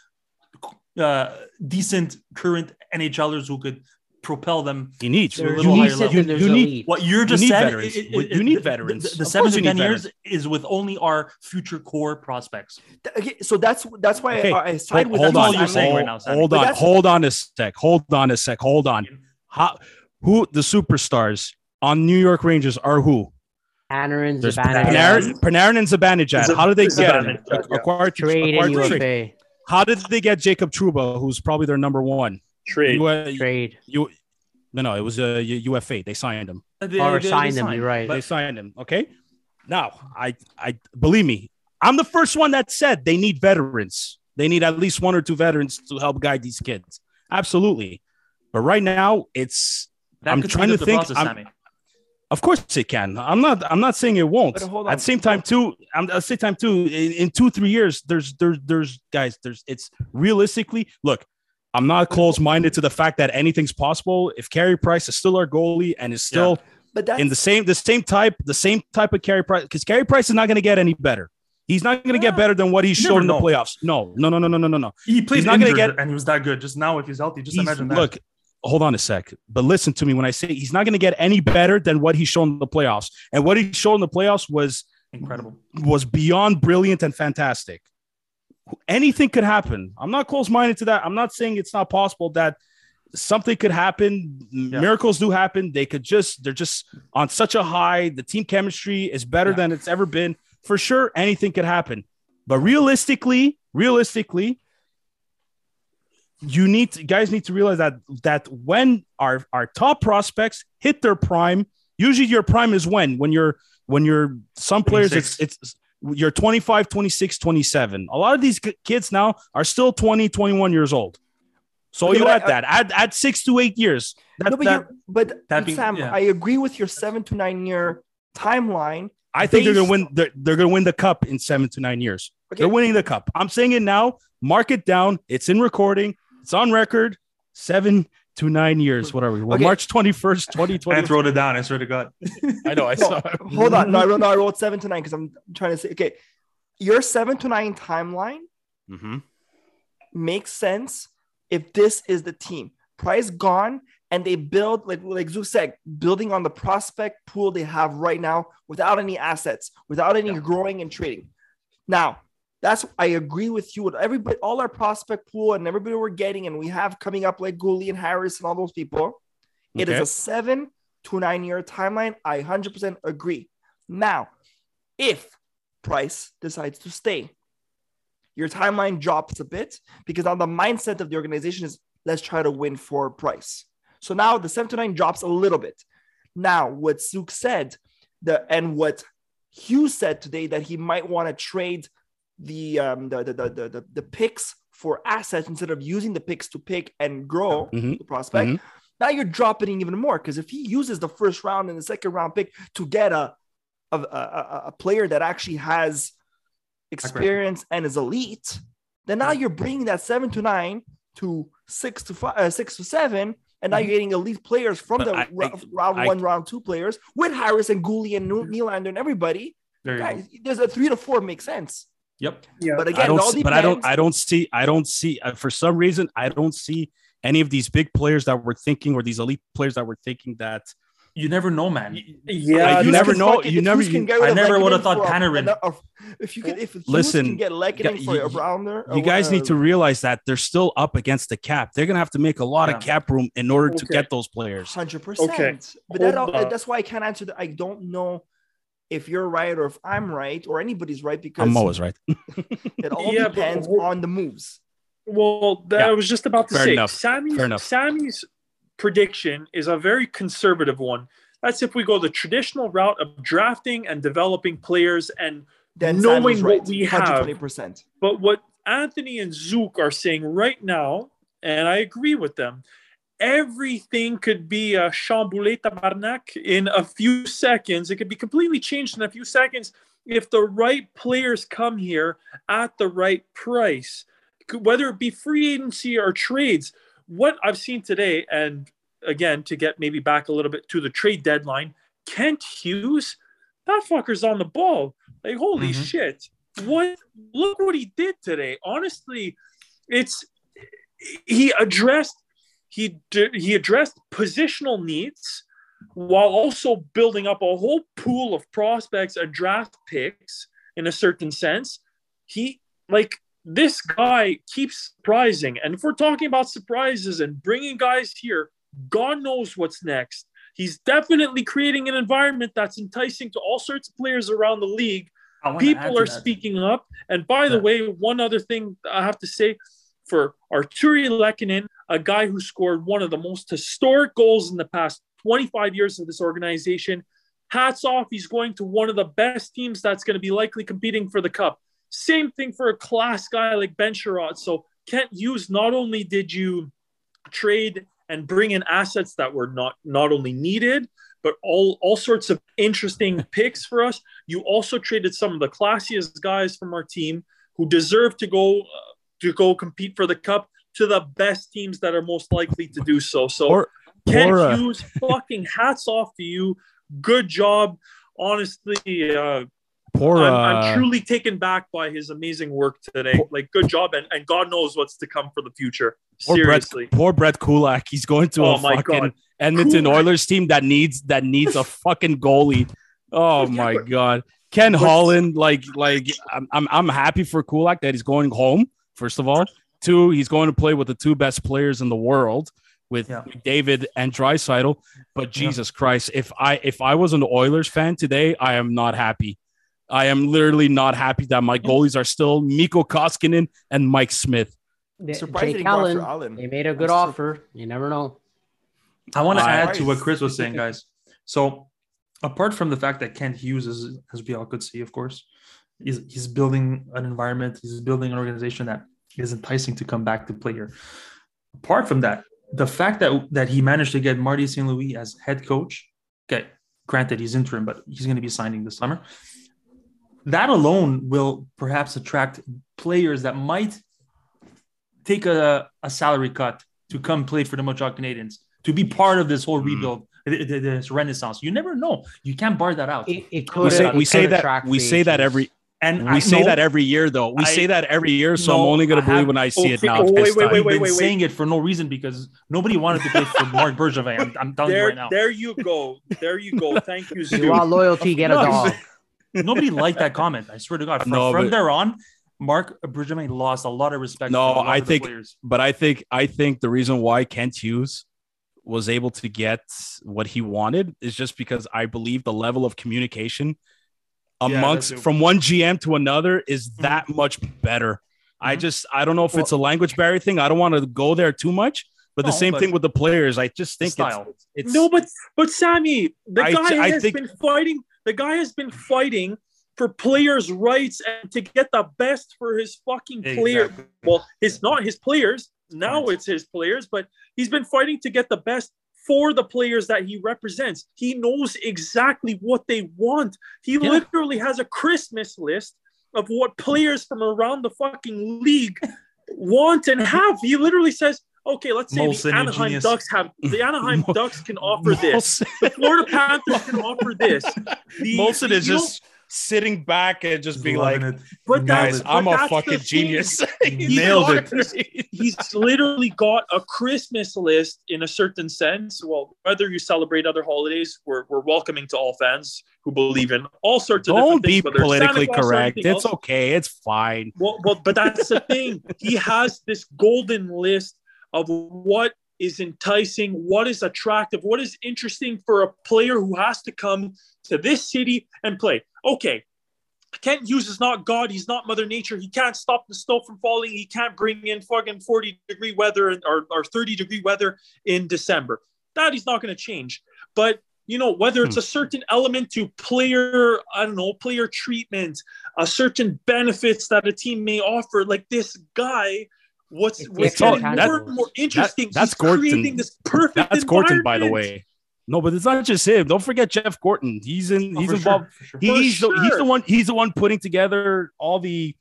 uh, decent current NHLers who could propel them. You need They're a you little need level. you, you need. What you're just need said, veterans. it- it- You need the- veterans. The, the Of seven course to ten years veterans. is with only our future core prospects. Th- Okay, so that's that's why Okay, I, I side Hold, with hold you, on, all you're Sammy. saying hold, right now, Sammy. hold on, hold on a sec, hold on a sec, hold on. How, who the superstars on New York Rangers are who? Panarin, There's Zibanejad, Panarin, Panarin and Zibanejad. How do they get him? Zibanejad, yeah. Acquired, trade and acquired trade. UFA. How did they get Jacob Trouba, who's probably their number one? Trade. You, uh, Trade. you, no, no, it was uh, a UFA. They signed him. They, Or they- they sign them, signed, you're right. They signed him. Okay. Now, I, I believe me. I'm the first one that said they need veterans. They need at least one or two veterans to help guide these kids. Absolutely. But right now, it's that I'm trying to think- process, I'm- Sammy. Of course it can. I'm not. I'm not saying it won't. But hold At the same time, too. I'm, at the same time, too. In, in two, three years, there's, there's, there's guys. There's. It's realistically. Look, I'm not close-minded to the fact that anything's possible. If Carey Price is still our goalie and is still But that's in the same, the same type, the same type of Carey Price, because Carey Price is not going to get any better. He's not going to get better than what he showed in the know. playoffs. No, no, no, no, no, no, no, no. He played He's not gonna injured get- and he was that good. Just now, if he's healthy, just He's- imagine that. Look, hold on a sec. But listen to me when I say he's not going to get any better than what he's shown in the playoffs. And what he showed in the playoffs was incredible. was beyond brilliant and fantastic. Anything could happen. I'm not close-minded to that. I'm not saying it's not possible that something could happen. Miracles do happen. They could just they're just on such a high. The team chemistry is better Yeah. than it's ever been. For sure, anything could happen. But realistically, realistically, you need to, guys need to realize that that when our our top prospects hit their prime, usually your prime is when when you're when you're some players it's 26. it's you're 25 26 27 a lot of these kids now are still 20 21 years old so Okay, you but add I- that add add six to eight years that, no, but, that- you're, but that being- Sam, yeah. I agree with your seven to nine year timeline. i think they're gonna win they're, they're gonna win the cup in seven to nine years Okay, they're winning the cup i'm saying it now mark it down it's in recording it's on record seven to nine years what are we well, Okay. march 21st, 2020. I wrote it down. I swear to God. i know i No, saw hold on. No, I wrote, no, I wrote seven to nine because I'm trying to say, okay, your seven to nine timeline Mhm. makes sense if this is the team. Price gone, and they build like like Zook said, building on the prospect pool they have right now without any assets, without any growing and trading. Now, that's I agree with you with everybody, all our prospect pool and everybody we're getting, and we have coming up like Guhle and Harris and all those people. It is Okay. a seven to nine year timeline. I 100% agree. Now, if Price decides to stay, your timeline drops a bit because now the mindset of the organization is let's try to win for price. So now the seven to nine drops a little bit. Now, what Zook said, the and what Hugh said today that he might want to trade the um the the, the the the picks for assets instead of using the picks to pick and grow Mhm. the prospect. Mhm. Now you're dropping even more because if he uses the first round and the second round pick to get a a, a, a- player that actually has experience and is elite, then now you're bringing that seven to nine to six to five, uh, six to seven, and now you're getting elite players from But the I- ra- I- round I- one, round two players with Harris and Guhle and Nylander and everybody. There Guys, there's a three to four makes sense. Yep. Yeah. But I again, it don't, all see- but I don't, I don't see, I don't see. Uh, for some reason, I don't see any of these big players that we're thinking, or these elite players that we're thinking that. You never know, man. Yeah, you never know- fucking- you never- you- I never would've thought for a- Panarin. a- If you could, if Listen, can get Lehkonen you- for a you- rounder, You guys need to realize that they're still up against the cap. They're gonna have to make a lot Yeah. of cap room in order to get those players. hundred percent. Okay, but that, hold all- on. that's why I can't answer that. I don't know if you're right or if I'm right or anybody's right because I'm always right. it all Yeah, depends hold- on the moves. Well, that Yeah. I was just about to Fair say. enough. Sammy's, Fair enough. Sammy's prediction is a very conservative one. That's if we go the traditional route of drafting and developing players and Then knowing Sammy's what right, we have. 120%. But what Anthony and Zook are saying right now, and I agree with them, everything could be a chamboulé tabarnak in a few seconds. It could be completely changed in a few seconds if the right players come here at the right price, whether it be free agency or trades. What I've seen today, and again, to get maybe back a little bit to the trade deadline, Kent Hughes, that fucker's on the ball. Like, holy Mhm. shit. What look what he did today. Honestly, it's he addressed he d- he addressed positional needs while also building up a whole pool of prospects and draft picks in a certain sense. He like this guy keeps surprising. And if we're talking about surprises and bringing guys here, God knows what's next. He's definitely creating an environment that's enticing to all sorts of players around the league I wanna add people are that. speaking up. And by the way, one other thing I have to say for Artturi Lehkonen, a guy who scored one of the most historic goals in the past 25 years of this organization, hats off. He's going to one of the best teams that's going to be likely competing for the cup. Same thing for a class guy like Ben Chiarot. So Kent Hughes, not only did you trade and bring in assets that were not not only needed, but all all sorts of interesting picks for us. You also traded some of the classiest guys from our team who deserve to go uh, to go compete for the cup to the best teams that are most likely to do so. So Or, Kent or uh, Hughes, fucking hats off to you. Good job. Honestly, uh, poor, I'm, uh, I'm truly taken back by his amazing work today. Poor- Like, good job, and, and God knows what's to come for the future. poor Brett, Seriously. poor Brett Kulak. He's going to Oh a my fucking God. Edmonton Kulak. Oilers team that needs that needs a fucking goalie. Oh Yeah, my but- god, Ken Holland. Like, like I'm, I'm, I'm happy for Kulak that he's going home. First of all, two, he's going to play with the two best players in the world with Yeah. David and Draisaitl. But Jesus Christ, if I if I was an Oilers fan today, I am not happy. I am literally not happy that my goalies are still Mikko Koskinen and Mike Smith. They- Surprised they Jake didn't go after Allen, Allen. they made a good I'm sur- offer. You never know. I want to I- add to what Chris was saying, guys. So, apart from the fact that Kent Hughes is, as we all could see, of course, he's, he's building an environment, he's building an organization that is enticing to come back to play here. Apart from that, the fact that that he managed to get Marty St. Louis as head coach, okay, granted he's interim, but he's going to be signing this summer. That alone will perhaps attract players that might take a, a salary cut to come play for the Montreal Canadiens to be part of this whole Mm. rebuild, th- th- this renaissance. You never know. You can't bar that out. It, it could We say, we say that attract we free say that every and we I say know- that every year though. We I- say that every year, so No, I'm only gonna believe have- when I see it now. oh, this wait, wait, time. wait, I've wait, been wait, saying it for no reason because nobody wanted to play for Marc Bergevin. I'm, I'm telling you There, right now. there you go. There you go. Thank you, You Stu. want loyalty, get a dog. Nobody liked that comment. I swear to God. From, No, from there on, Marc Bergevin lost a lot of respect. No, from I think- but I think I think the reason why Kent Hughes was able to get what he wanted is just because I believe the level of communication Yeah, amongst it. from one GM to another is mm-hmm. that much better. I mm-hmm. just I don't know if it's a language barrier thing. I don't want to go there too much. But the No, same but- thing with the players. I just think it's, it's No, but but Sammy, the I- guy I has think- been fighting. The guy has been fighting for players' rights and to get the best for his fucking player. Exactly. Well, it's not his players. Now it's his players, but he's been fighting to get the best for the players that he represents. He knows exactly what they want. He Yeah. literally has a Christmas list of what players from around the fucking league want and have. He literally says, okay, let's say Molson, the Anaheim. Ducks have the Anaheim Ducks can offer this. The Florida Panthers can offer this. The- Molson the- is just sitting back and just being like, it. But guys, that's- I'm but a that's fucking genius. He's Nailed got- it. He's, he's literally got a Christmas list in a certain sense. Well, whether you celebrate other holidays, we're, we're welcoming to all fans who believe in all sorts of Don't different be things, whether it's Santa politically correct. It's else. okay. It's fine. Well, well, but that's the thing. He has this golden list of what is enticing, what is attractive, what is interesting for a player who has to come to this city and play. Okay, Kent Hughes is not God. He's not Mother Nature. He can't stop the snow from falling. He can't bring in fucking 40 degree weather or, or 30 degree weather in December. That is not going to change. But you know, whether it's a hmm. certain element to player, I don't know, player treatment, a certain benefits that a team may offer, like this guy, what's, It's what's all- getting that- more and more interesting. that's He's Gorton. creating this perfect. That's Gorton, by the way. No, but it's not just him. Don't forget Jeff Gorton. He's in. Oh, he's for involved. Sure, sure. He's For the he's the one. He's the one putting together all the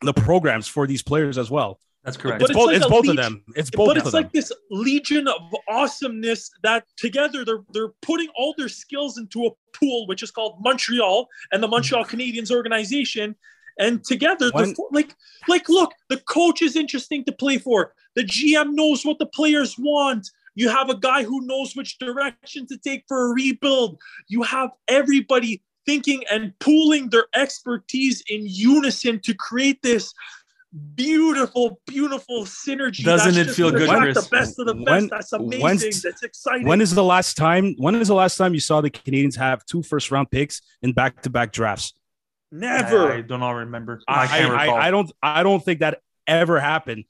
the programs for these players as well. That's correct. But It's it's both. like it's a both of them. It's both but of it's them. like this legion of awesomeness that together they're they're putting all their skills into a pool, which is called Montreal and the Montreal Canadiens organization. And together, When- for- like, like, look, the coach is interesting to play for. The GM knows what the players want. You have a guy who knows which direction to take for a rebuild. You have everybody thinking and pooling their expertise in unison to create this beautiful, beautiful synergy. Doesn't that's it feel good, attract Chris? The best of the best. When- that's amazing. when's- that's exciting. when is the last time? When is the last time you saw the Canadiens have two first round picks in back to back drafts? Never. I, I don't all remember. I, I can't I, recall. I don't. I don't think that ever happened.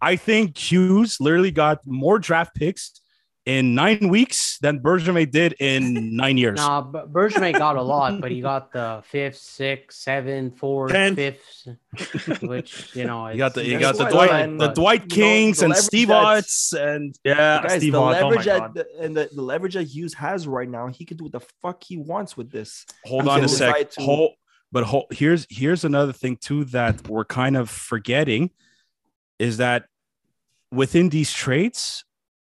I think Hughes literally got more draft picks in nine weeks than Bergevin did in nine years. Nah, but Bergevin got a lot, but he got the fifth, sixth, seventh, fourth, Tenth. fifth, which you know. You got the you got the Dwight man, the but, Dwight you know, Kings the and Steve that's- Otts and yeah, Guys, Steve the Ott, oh my leverage God. that and the, the leverage that Hughes has right now, he can do what the fuck he wants with this. hold He on a sec. to- Hold, but hold, here's here's another thing too that we're kind of forgetting is that within these trades,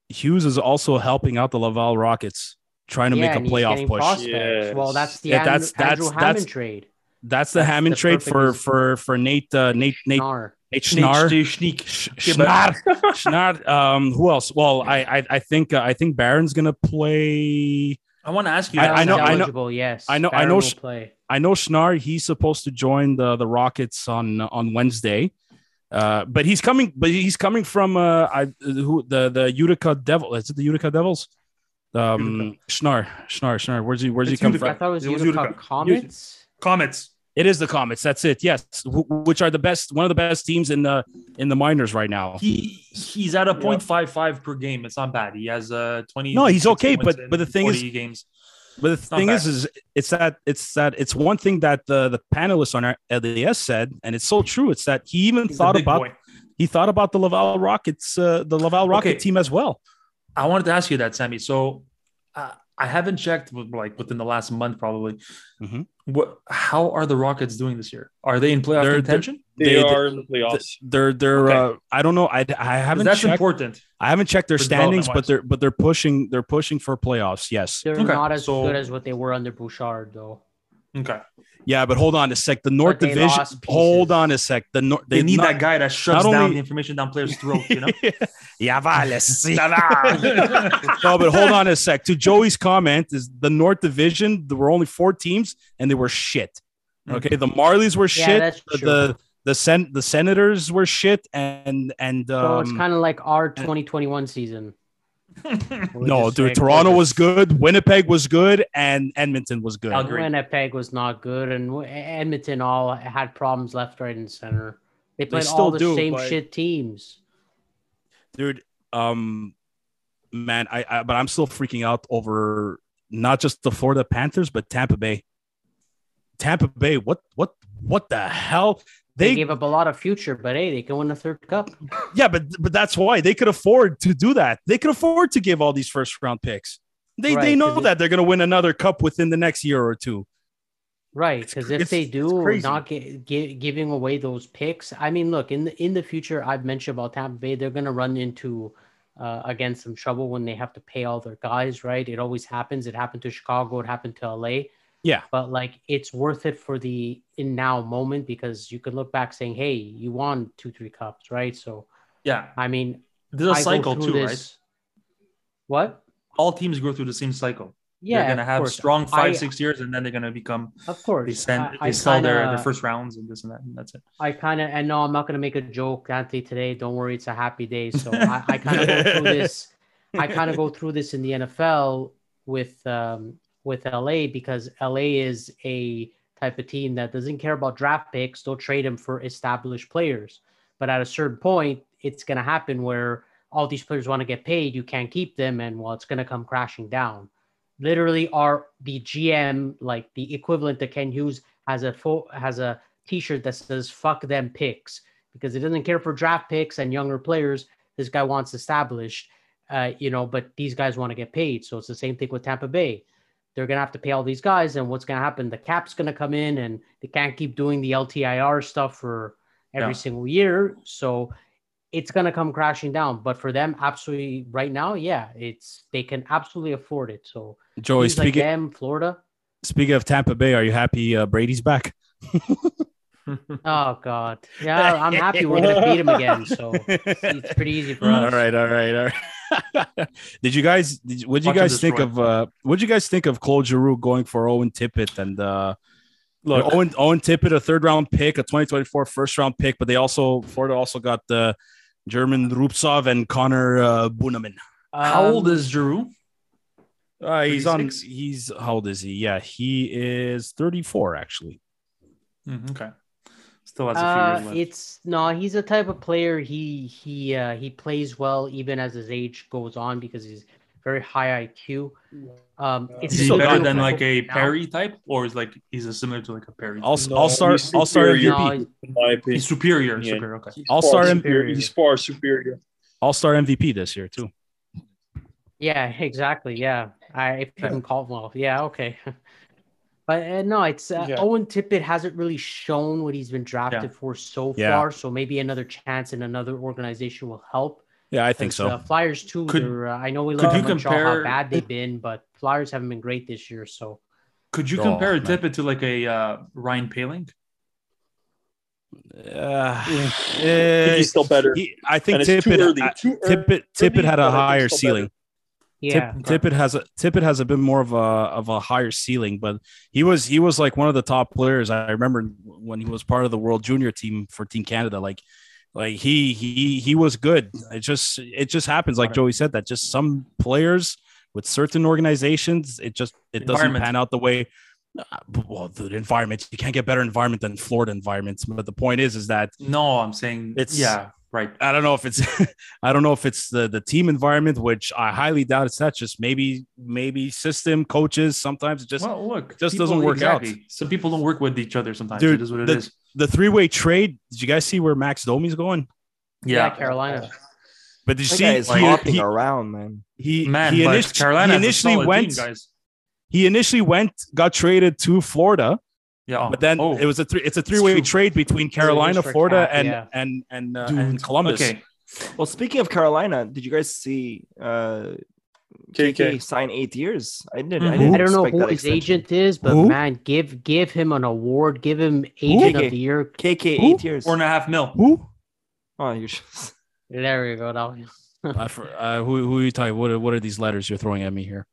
Hughes is also helping out the Laval Rockets trying to yeah, make and a he's playoff getting push. prospects. Yes. Well, that's the Yeah, An- that's- that's- Andrew that's- Hammond trade. That's the That's Hammond the trade for perfect- for for Nate uh, Nate Nate Nar. Nate Schnarr. Snake, Schneek. Sch- Schnarr. Schnarr. Um, who else? Well, I I, I think uh, I think Barron's gonna play. I want to ask you. I- I know- Barron's I know- Yes, I know- I know sh- play. I know Schnarr. He's supposed to join the the Rockets on on Wednesday. Uh, but he's coming. But he's coming from uh, I who the the Utica Devil. Is it the Utica Devils? Um, Schnarr, Schnarr, Schnarr. Where's he? Where's It's he come Utica. I thought it was It was Utica Utica. Comets. Comets. It is the Comets. That's it. Yes, wh- which are the best, one of the best teams in the in the minors right now. He he's at a 0.55 per game. It's not bad. He has uh 20. No, he's okay, but- but the thing is- games. But the not thing is, bad. is it's that it's that it's one thing that the the panelists on our LDS said, and it's so true. It's that he even He's thought about boy. he thought about the Laval Rockets, uh, the Laval Rocket Okay. team as well. I wanted to ask you that, Sammy. So uh, I haven't checked with, like within the last month, probably. Mhm. What? How are the Rockets doing this year? Are they in playoff They're- contention? They, They- are in the playoffs. They're they're Okay. uh, I don't know. I, I 'Cause haven't That's checked. important. I haven't checked their standings, but they're but they're pushing they're pushing for playoffs. Yes. They're Okay, not as so- good as what they were under Bouchard, though. Okay. Yeah, but hold on a sec. The North they Division. Hold on a sec. The North. They, need not- that guy that shoves not down only- the information down players' throat. You know. yeah, vale, sí. no, but hold on a sec. To Joey's comment, is the North Division. There were only four teams, and they were shit. Okay, the Marlies were Yeah, shit. that's the true. the the, sen- the Senators were shit, and and So it's um, kind of like our 2021 season. We'll no, dude. Toronto we'll was good. Winnipeg was good, and Edmonton was good. Calgary. Winnipeg was not good, and Edmonton all had problems left, right, and center. They played still all the do, same but- shit teams. dude. Um, man, I, I but I'm still freaking out over not just the Florida Panthers, but Tampa Bay. Tampa Bay, what what what the hell? They, They, gave up a lot of future, but hey, they can win the third cup. yeah, but but that's why they could afford to do that. They could afford to give all these first round picks. They Right, they know that they're gonna win another cup within the next year or two. Right, because if they do not get, gi- giving away those picks, I mean, look in the in the future, I've mentioned about Tampa Bay, they're going to run into uh, again some trouble when they have to pay all their guys. Right, it always happens. It happened to Chicago. It happened to LA. Yeah. but like it's worth it for the in now moment because you could look back saying, "Hey, you won two, three cups," right? So, Yeah, I mean, there's a cycle too, right? What? All teams go through the same cycle. Yeah, they're gonna have strong five, I- six years, and then they're gonna become. Of course, They send, I- they I sell their, kinda- their first rounds and this and that, and that's it. I kind of, and no, I'm not going to make a joke, Anthony, today. Don't worry, it's a happy day. So I, I kind of go through this. I kind of go through this in the NFL with um, with LA because LA is a type of team that doesn't care about draft picks. They'll trade them for established players. But at a certain point, it's going to happen where all these players want to get paid. You can't keep them, and well, it's going to come crashing down. Literally, are the GM, like the equivalent to Kent Hughes, has a fo- has a T-shirt that says "fuck them picks" because he doesn't care for draft picks and younger players. This guy wants established, uh, you know, but these guys want to get paid. So it's the same thing with Tampa Bay. They're gonna have to pay all these guys, and what's gonna happen? The cap's gonna come in, and they can't keep doing the LTIR stuff for every single year. So it's gonna come crashing down. But for them, absolutely, right now, yeah, it's they can absolutely afford it. So Joey, teams like speaking them, Florida. speaking of Tampa Bay, are you happy uh, Brady's back? Oh God, yeah, I'm happy we're gonna beat him again. So it's pretty easy for us. right, all right, all right. Did you guys? Did, what did you guys think of? uh What did you guys think of Claude Giroux going for Owen Tippett and uh Look, Owen Owen Tippett, a third round pick, a 2024 first round pick, but they also Florida also got the German Rubtsov and Connor uh, Bunnaman. how Um, old is Giroux? Uh, he's on. He's how old is he? Yeah, he is 34 actually. Mm, okay, still has a few Uh, years left. it's no, he's a type of player. He he uh, he plays well even as his age goes on because he's very high IQ. Um, it's Is he so better than like a now. Perry type, or is like he's a similar to like a Perry? All No, all star he's all star superior. No, MVP. he's- in my opinion. he's superior. Yeah. Superior. Okay. He's All-star far M- superior. He's far superior. All star MVP this year too. yeah, exactly. Yeah, I if you can call well, yeah, okay. But uh, no, it's uh, Yeah. Owen Tippett hasn't really shown what he's been drafted Yeah. for so Yeah. far. So maybe another chance in another organization will help. Yeah, I think so. Uh, Flyers too. Could- uh, I know we could love you Montreal how bad they've been, but Flyers haven't been great this year. So Could you Oh, compare man. Tippett to like a uh, Ryan Poehling? Uh, I think he's still better. he- I think and it's Tippett, early. early, Tippett, Tippett had but I a think higher ceiling. better. Yeah, Tip, Tippett has a Tippett has a bit more of a of a higher ceiling, but he was he was like one of the top players. I remember when he was part of the World Junior team for Team Canada. Like like he he he was good. It just it just happens, like Joey said, that just some players with certain organizations, it just it doesn't pan out the way. Well, the environment you can't get better environment than Florida environments. But the point is, is that No, I'm saying It's- yeah, right. I don't know if it's I don't know if it's the the team environment, which I highly doubt it's that. Just maybe maybe system coaches. Sometimes it just well, look, just doesn't work out. Some people don't work with each other sometimes. Dude, it is what it the- is. the three way trade. Did you guys see where Max Domi's going? yeah, Yeah, Carolina. But did you see guy is he, hopping he, around, man. he, man, he, but init- Carolina he initially went team, guys. he initially went got traded to Florida, Yeah, but then oh, it was a three it's a three way true. trade between Carolina, Florida, Cap, and yeah. and and uh, and Columbus. Okay, Well, speaking of Carolina, did you guys see uh, KK. KK sign eight years? I didn't. I, Mhm. didn't I don't know who his extension. agent is, but Who? man, give give him an award. Give him agent KK. of the year. KK Who? eight years. four and a half mil. Who? Oh, you're just... There we go. Now. uh, for, uh, who who are you talking? What are, what are these letters you're throwing at me here?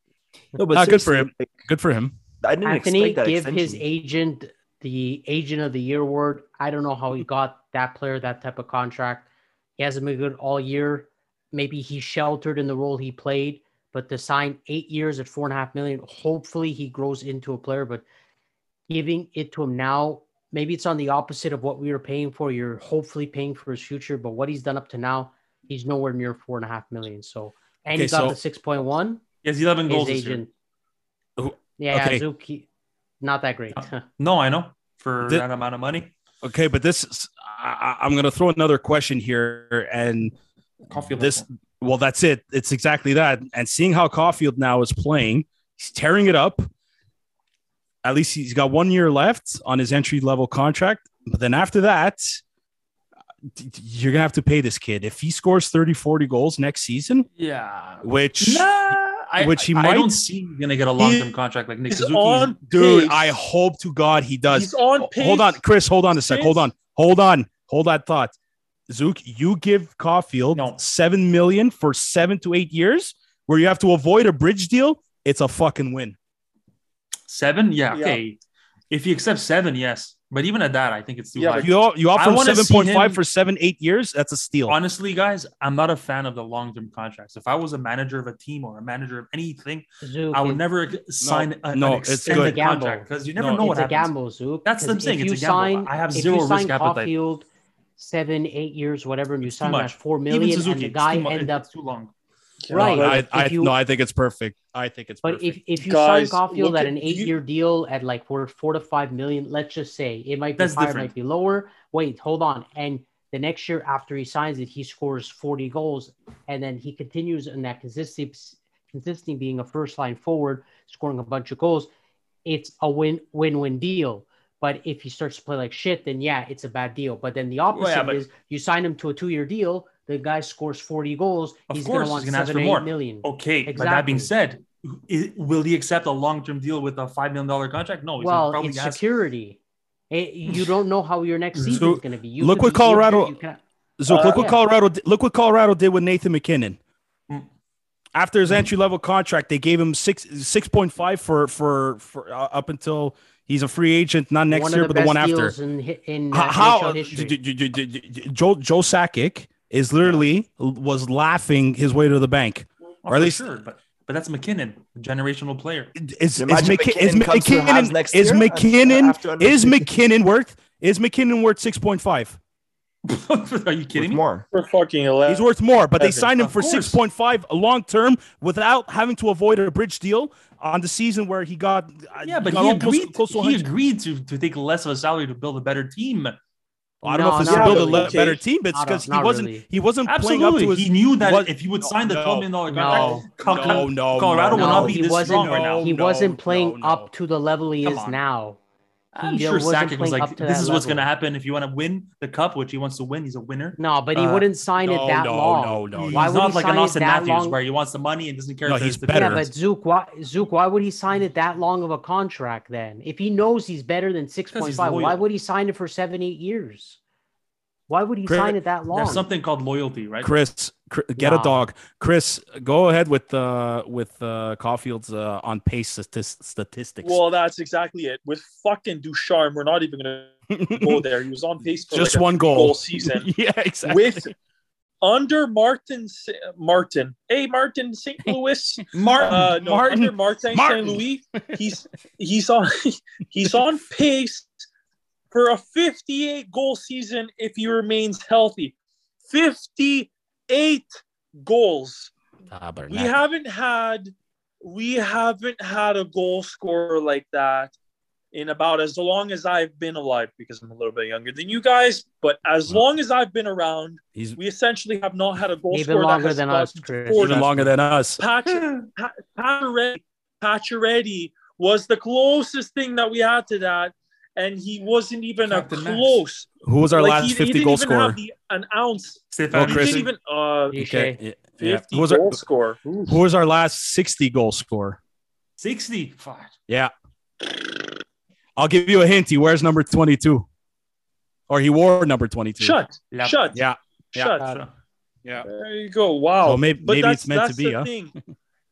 no, but Ah, good for seriously, him. Good for him. I didn't Anthony, expect that give his agent the agent of the year award. I don't know how he got that player that type of contract. He hasn't been good all year. Maybe he's sheltered in the role he played, but to sign eight years at four and a half million, hopefully he grows into a player. But giving it to him now maybe it's on the opposite of what we were paying for. You're hopefully paying for his future, but what he's done up to now, he's nowhere near four and a half million. So, and Okay, he got so- the six point one. He has 11 His goals this agent, Who- yeah, okay. Zuki, not that great. Uh, no, I know. For Thi- that amount of money. Okay, but this is, I, I- I'm going to throw another question here, and Caufield this well, that's it. It's exactly that. And seeing how Caufield now is playing, he's tearing it up. At least he's got one year left on his entry level contract. But then after that, d- d- you're gonna have to pay this kid. If he scores 30, 40 goals next season, Yeah. which Nah, I, which he I, might- I don't see him gonna get a long term contract like Nick Suzuki. on dude, pace. I hope to God he does. He's on Ho- pace. Hold on, Chris. Hold on a sec. Hold on. Hold on. Hold that thought. Zook, you give Caufield No. seven million for seven to eight years, where you have to avoid a bridge deal. It's a fucking win. Seven? Yeah, Yeah. okay. If he accepts seven, yes. But even at that, I think it's too Yeah, high. but You you offer him seven point five for seven eight years. That's a steal. Honestly, guys, I'm not a fan of the long term contracts. If I was a manager of a team or a manager of anything, Zook, I would never sign a, no, an it's extended good. Contract because you never No, know what happens. it's a gamble, Zook. That's what I'm 'cause saying, if it's a gamble. sign- I have if zero you sign risk appetite. Caufield seven, eight years, whatever, and you It's sign him at much. Even million, and the guy too end up too long. Right. No, I, I, you- no, I think it's perfect. I think it's But perfect. if, if you Guys, sign Caufield look at at- an you- eight-year deal at like four, four to five million, let's just say it might be higher, different. might be lower. Wait, hold on. And the next year after he signs it, he scores 40 goals, and then he continues in that consistency, consistently being a first-line forward, scoring a bunch of goals. It's a win, win-win deal. But if he starts to play like shit, then yeah, it's a bad deal. But then the opposite but- is you sign him to a two-year deal, the guy scores 40 goals, Of he's going to want gonna ask seven, for eight more. million. Okay, but that being said, i- will he accept a long term deal with a five million dollar contract? No, he's well, probably it's ask. security. It- you don't know how your next season So, is going to be. You look what Colorado- you cannot- Uh, look what yeah. Colorado look what Colorado did with Nathan MacKinnon. Mm. After his entry level contract, they gave him six six point five for for for uh, up until he's a free agent, not next one year, the but the one after. deals in in uh, How, how Joe Joe Sakic is literally was laughing his way to the bank. Oh, or at least- sure, but but that's MacKinnon, a generational player. Is is, Imagine McKi- is MacKinnon comes to MacKinnon next is MacKinnon is MacKinnon worth is MacKinnon worth six point five? Are you kidding With me? more. For fucking 11. He's worth more, but they signed him for course. six point five long term without having to avoid a bridge deal on the season where he got uh, Yeah, but got he agreed. close to he agreed to, to take less of a salary to build a better team. I don't know if No, it's to build a really. le- better team, but because he wasn't really. he wasn't playing up to his. he knew that was- if he would no, sign the no, twelve million dollar no, contract, no, no, Colorado no, will not be he this strong right now. he no, wasn't playing no. up to the level he Come is on. now. I'm He sure wasn't Sakic was like, up to "This that is what's going to happen if you want to win the cup, which he wants to win. He's a winner. No, but he Uh, wouldn't sign no, it that no, long. no, no, He's Why would not he like sign an it Austin that Matthews long? where he wants the money and doesn't care. No, if he's the better. Yeah, but Zook, why, Zook, why would he sign it that long of a contract then? If he knows he's better than six point five, why would he sign it for seven, eight years? Why would he Chris- sign it that long? There's something called loyalty, right? Chris, Chris get a dog. Chris, go ahead with uh with uh Caufield's uh, on pace statis- statistics. Well, that's exactly it. With fucking Ducharme, we're not even going to go there. He was on pace for just like one goal. goal season. yeah, exactly. With under Martin, Martin, hey Martin St. Louis, Martin, uh, no, Martin. under Martin, Martin. St. Louis, he's he's on he's on pace for a 58 goal season if he remains healthy. 58 goals. But We not- haven't had we haven't had a goal scorer like that in about as long as I've been alive because I'm a little bit younger than you guys. But as Wow. long as I've been around, he's we essentially have not had a goal Even scorer that longer has than us, gotten Chris. even longer than us. Patch, Pa- Pacioretty, Pacioretty was the closest thing that we had to that, and he wasn't even Captain a Max. close. Who was our Like, last he, he 50 didn't goal scorer? the, an ounce. Stefan He Chris. didn't even uh, Okay, yeah, yeah. 50 Who was our goal scorer. who was our last 60 goal scorer? 60. Fuck. Yeah. I'll give you a hint. He wears number 22. Or he wore number 22. Shut, La- shut, Yeah. yeah. shut. Uh, Yeah. There you go. Wow. So maybe- maybe it's meant to be, huh?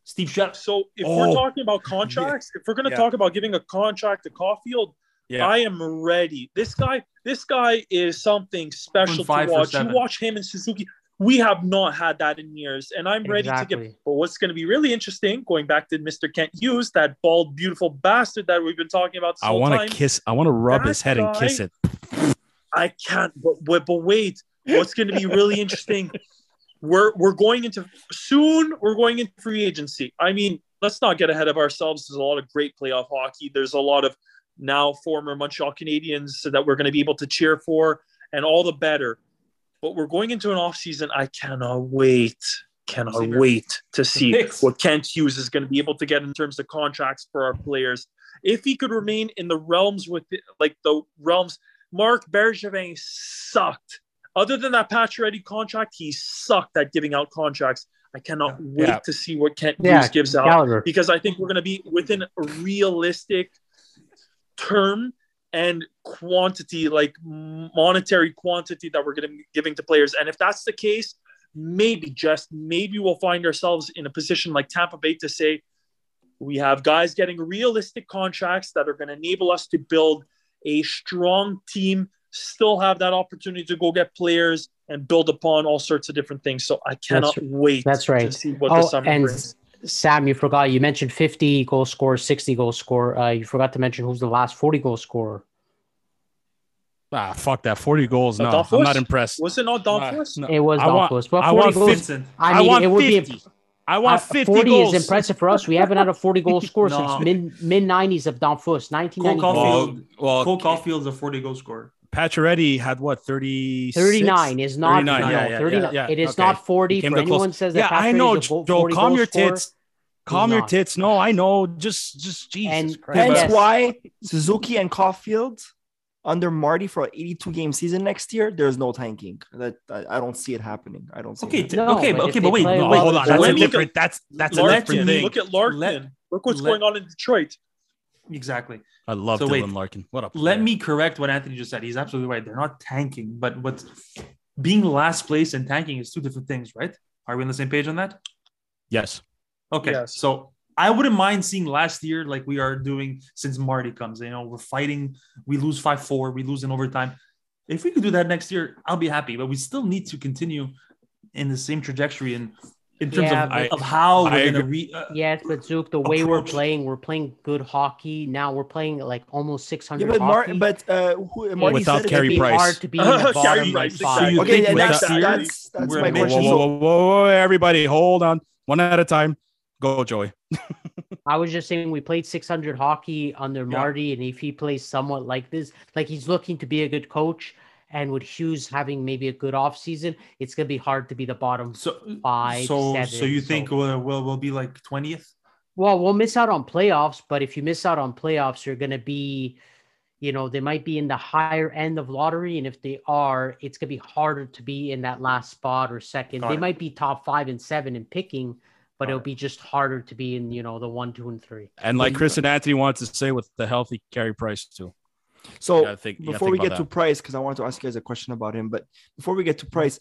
Steve Shutt. So if Oh. we're talking about contracts, if we're going to Yeah. talk about giving a contract to Caufield, Yeah. I am ready. This guy, this guy is something special to watch. You watch him and Suzuki. We have not had that in years, and I'm ready to get. But what's going to be really interesting, going back to Mr. Kent Hughes, that bald, beautiful bastard that we've been talking about. I want to kiss. I want to rub That his head and kiss it. I can't. But, but but wait, what's going to be really interesting? We're we're going into soon. We're going into free agency. I mean, let's not get ahead of ourselves. There's a lot of great playoff hockey. There's a lot of now former Montreal Canadiens that we're going to be able to cheer for, and all the better. But we're going into an off season. I cannot wait. Cannot Same wait to see Picks. what Kent Hughes is going to be able to get in terms of contracts for our players. If he could remain in the realms with like the realms Marc Bergevin sucked. Other than that Pacioretty contract, he sucked at giving out contracts. I cannot wait Yeah. to see what Kent Yeah, Hughes gives out Gallagher. because I think we're going to be within a realistic term and quantity, like monetary quantity that we're going to be giving to players. And if that's the case, maybe just maybe we'll find ourselves in a position like Tampa Bay to say we have guys getting realistic contracts that are going to enable us to build a strong team, still have that opportunity to go get players and build upon all sorts of different things. So I cannot wait that's right. to see what the Oh, summer and brings. Sam, you forgot. You mentioned 50 goal scorer, 60 goal scorer. Uh, you forgot to mention who's the last 40 goal scorer. Ah, fuck that. Forty goals. No, Adolphus? I'm not impressed. Was it not Don Nah, Fuss? no. It was I want- Dolphus. But I 40 want goals. 50. Vincent. I I mean, want it would 50. be I a, want uh, 50 40 goals. is impressive for us. We haven't had a 40 goal score No. since mid mid 90s of Damphousse, Cole 1990. Caufield. well, Cole Caufield's a 40 goal scorer. Pacioretty had what 30 39 is not 39, no, yeah, yeah, 39. yeah, It is okay. not 40 for anyone close. says that Yeah, I Pacioretty's know, a Joe. 40 Calm your scorer. tits. Calm your not. tits. No, I know. Just, just Jesus And- Christ. Hence Yes. why Suzuki and Caufield under Marty for an 82 game season next year, there's no tanking. That I, I don't see it happening. I don't see Okay, it. No, okay, but but okay, but wait, play no, well- wait, hold on. That's a different. That's that's a different thing. look at Larkin. Let- look what's let- going on in Detroit. Exactly. I love So Dylan wait, Larkin. What up? Let me correct what Anthony just said. He's absolutely right. They're not tanking, but what's being last place and tanking is two different things, right? Are we on the same page on that? Yes. Okay. Yes. So I wouldn't mind seeing last year like we are doing since Marty comes. You know, we're fighting, we lose 5 4, we lose in overtime. If we could do that next year, I'll be happy. But we still need to continue in the same trajectory and in terms Yeah, of, but- of how I we're going to agree. re. Uh, Yes, but Zook, the way we're playing, we're playing good hockey. Now we're playing like almost 600 Yeah, but Mar- but uh, who, Marty Without said it- Carey Price. hard to be in the Carey bottom Price, five. So Okay, think yeah, with that's, that- that's, that's we're my gonna Whoa, be- question. whoa, So- whoa, whoa, whoa, everybody, hold on. One at a time. Go, Joey. I was just saying we played 600 hockey under Marty, and if he plays somewhat like this, like he's looking to be a good coach, and with Hughes having maybe a good off season, it's gonna be hard to be the bottom. so, Five, so, seven, so you think so- we'll, we'll, we'll be like 20th? Well, we'll miss out on playoffs, but if you miss out on playoffs, you're gonna be, you know, they might be in the higher end of lottery, and if they are, it's gonna be harder to be in that last spot or second. Got they it. might be top five and seven in picking, but Got it'll it. be just harder to be in, you know, the one, two, and three. And like Chris and Anthony wanted to say with the healthy Carey Price too. So You think- before think we about get to. Price, because I wanted to ask you guys a question about him, but before we get to Price,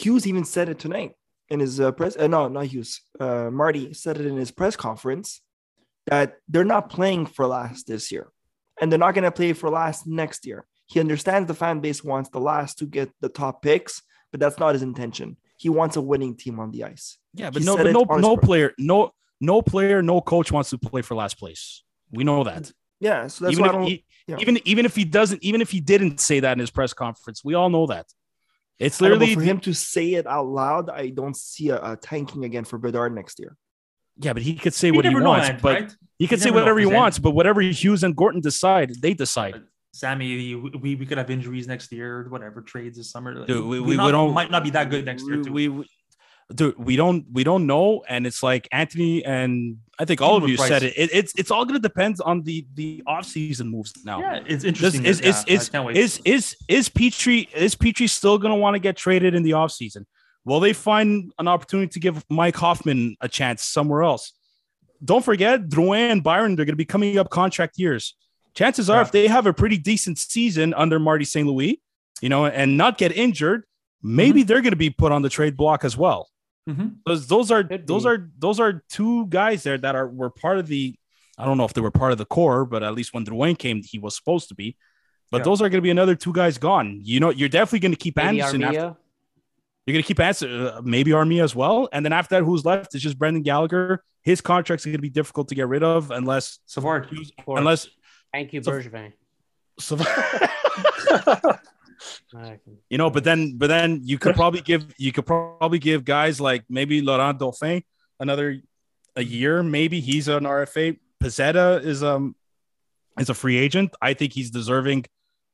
Hughes even said it tonight in his uh, press. Uh, no, not Hughes. Uh, Marty said it in his press conference that they're not playing for last this year, and they're not going to play for last next year. He understands the fan base wants the last to get the top picks, but that's not his intention. He wants a winning team on the ice. Yeah, but He no, but no, no player, no, no player, no coach wants to play for last place. We know that. Yeah, so that's even why if I don't. he, yeah. even even if he doesn't, even if he didn't say that in his press conference, we all know that. It's I know, literally for him to say it out loud, I don't see a, a tanking again for Bedard next year. yeah, but he could say You what he wants, Ant, but right? he could You say whatever he wants. But whatever Hughes and Gorton decide, they decide. Sammy, we, we could have injuries next year, whatever trades this summer. Dude, we- We we- not- we don't- might not be that good next year. Too. We, we, dude, we don't we don't know, and it's like Anthony and I think all of you Price. said it. it. It's it's all gonna depend on the the off season moves now. yeah, it's interesting. is, yeah, is, is, I can't is, is, is Petry is Petry still going to want to get traded in the offseason? Will they find an opportunity to give Mike Hoffman a chance somewhere else? Don't forget, Drouin and Byron, they're going to be coming up contract years. Chances are, Yeah. if they have a pretty decent season under Marty St. Louis, you know, and not get injured, maybe Mm-hmm. they're going to be put on the trade block as well. Mhm. Those, those are those are those are two guys there that are were part of the. I don't know if they were part of the core, but at least when Drouin came, he was supposed to be. But Yeah. those are going to be another two guys gone. You know, you're definitely going to keep Maybe Anderson. Armia. After, You're gonna keep answer uh, maybe Armia as well, and then after that, who's left? It's just Brendan Gallagher. His contract's gonna be difficult to get rid of unless Savard. unless Thank you, Bergevin. Savard. You know, but then but then you could probably give you could probably give guys like maybe Laurent Dauphin another a year. Maybe he's an RFA. Pezzetta is um is a free agent. I think he's deserving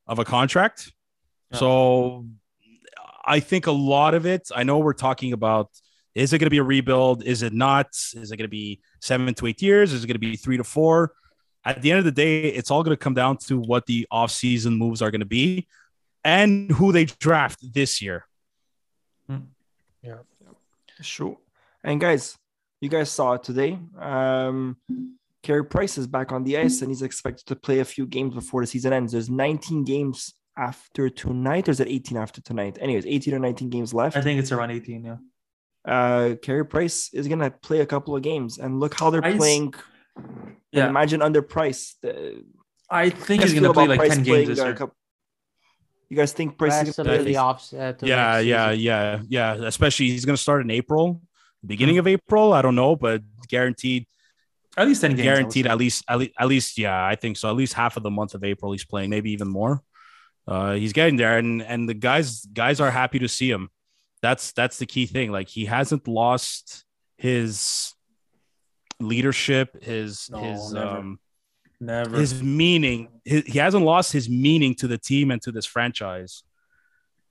of a contract. Yeah. So I think a lot of it. I know we're talking about is it going to be a rebuild? Is it not? Is it going to be seven to eight years? Is it going to be three to four? At the end of the day, it's all going to come down to what the offseason moves are going to be and who they draft this year. Yeah, sure. And guys, you guys saw it today. Um, Carey Price is back on the ice and he's expected to play a few games before the season ends. There's 19 games after tonight, or is it 18 after tonight? Anyways, 18 or 19 games left. I think it's around 18. Yeah. uh Carey Price is gonna play a couple of games and look how they're Price- playing. Yeah. Imagine under Price. The, I think he's going to play about like Price 10 games this year. couple- you guys think Price Rest is of gonna the play? offs. Uh, till Yeah, yeah, yeah, yeah. Especially he's going to start in April, beginning of April. I don't know, but guaranteed, At least 10 games. Guaranteed at least, at least, at least, yeah, I think so. At least half of the month of April, he's playing, maybe even more. Uh, he's getting there, and and the guys guys are happy to see him. That's that's the key thing. Like he hasn't lost his leadership, his No, his never. um Never. his meaning his, he hasn't lost his meaning to the team and to this franchise.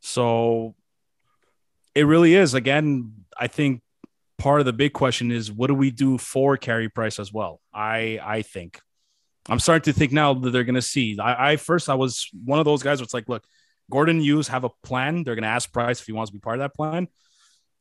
So it really is. Again i think part of the big question is what do we do for Carey price as well? I i think. I'm starting to think now that they're to see. I, I first i was one of those guys where it's like look Gorton hughes have a plan. They're to ask price if he wants to be part of that plan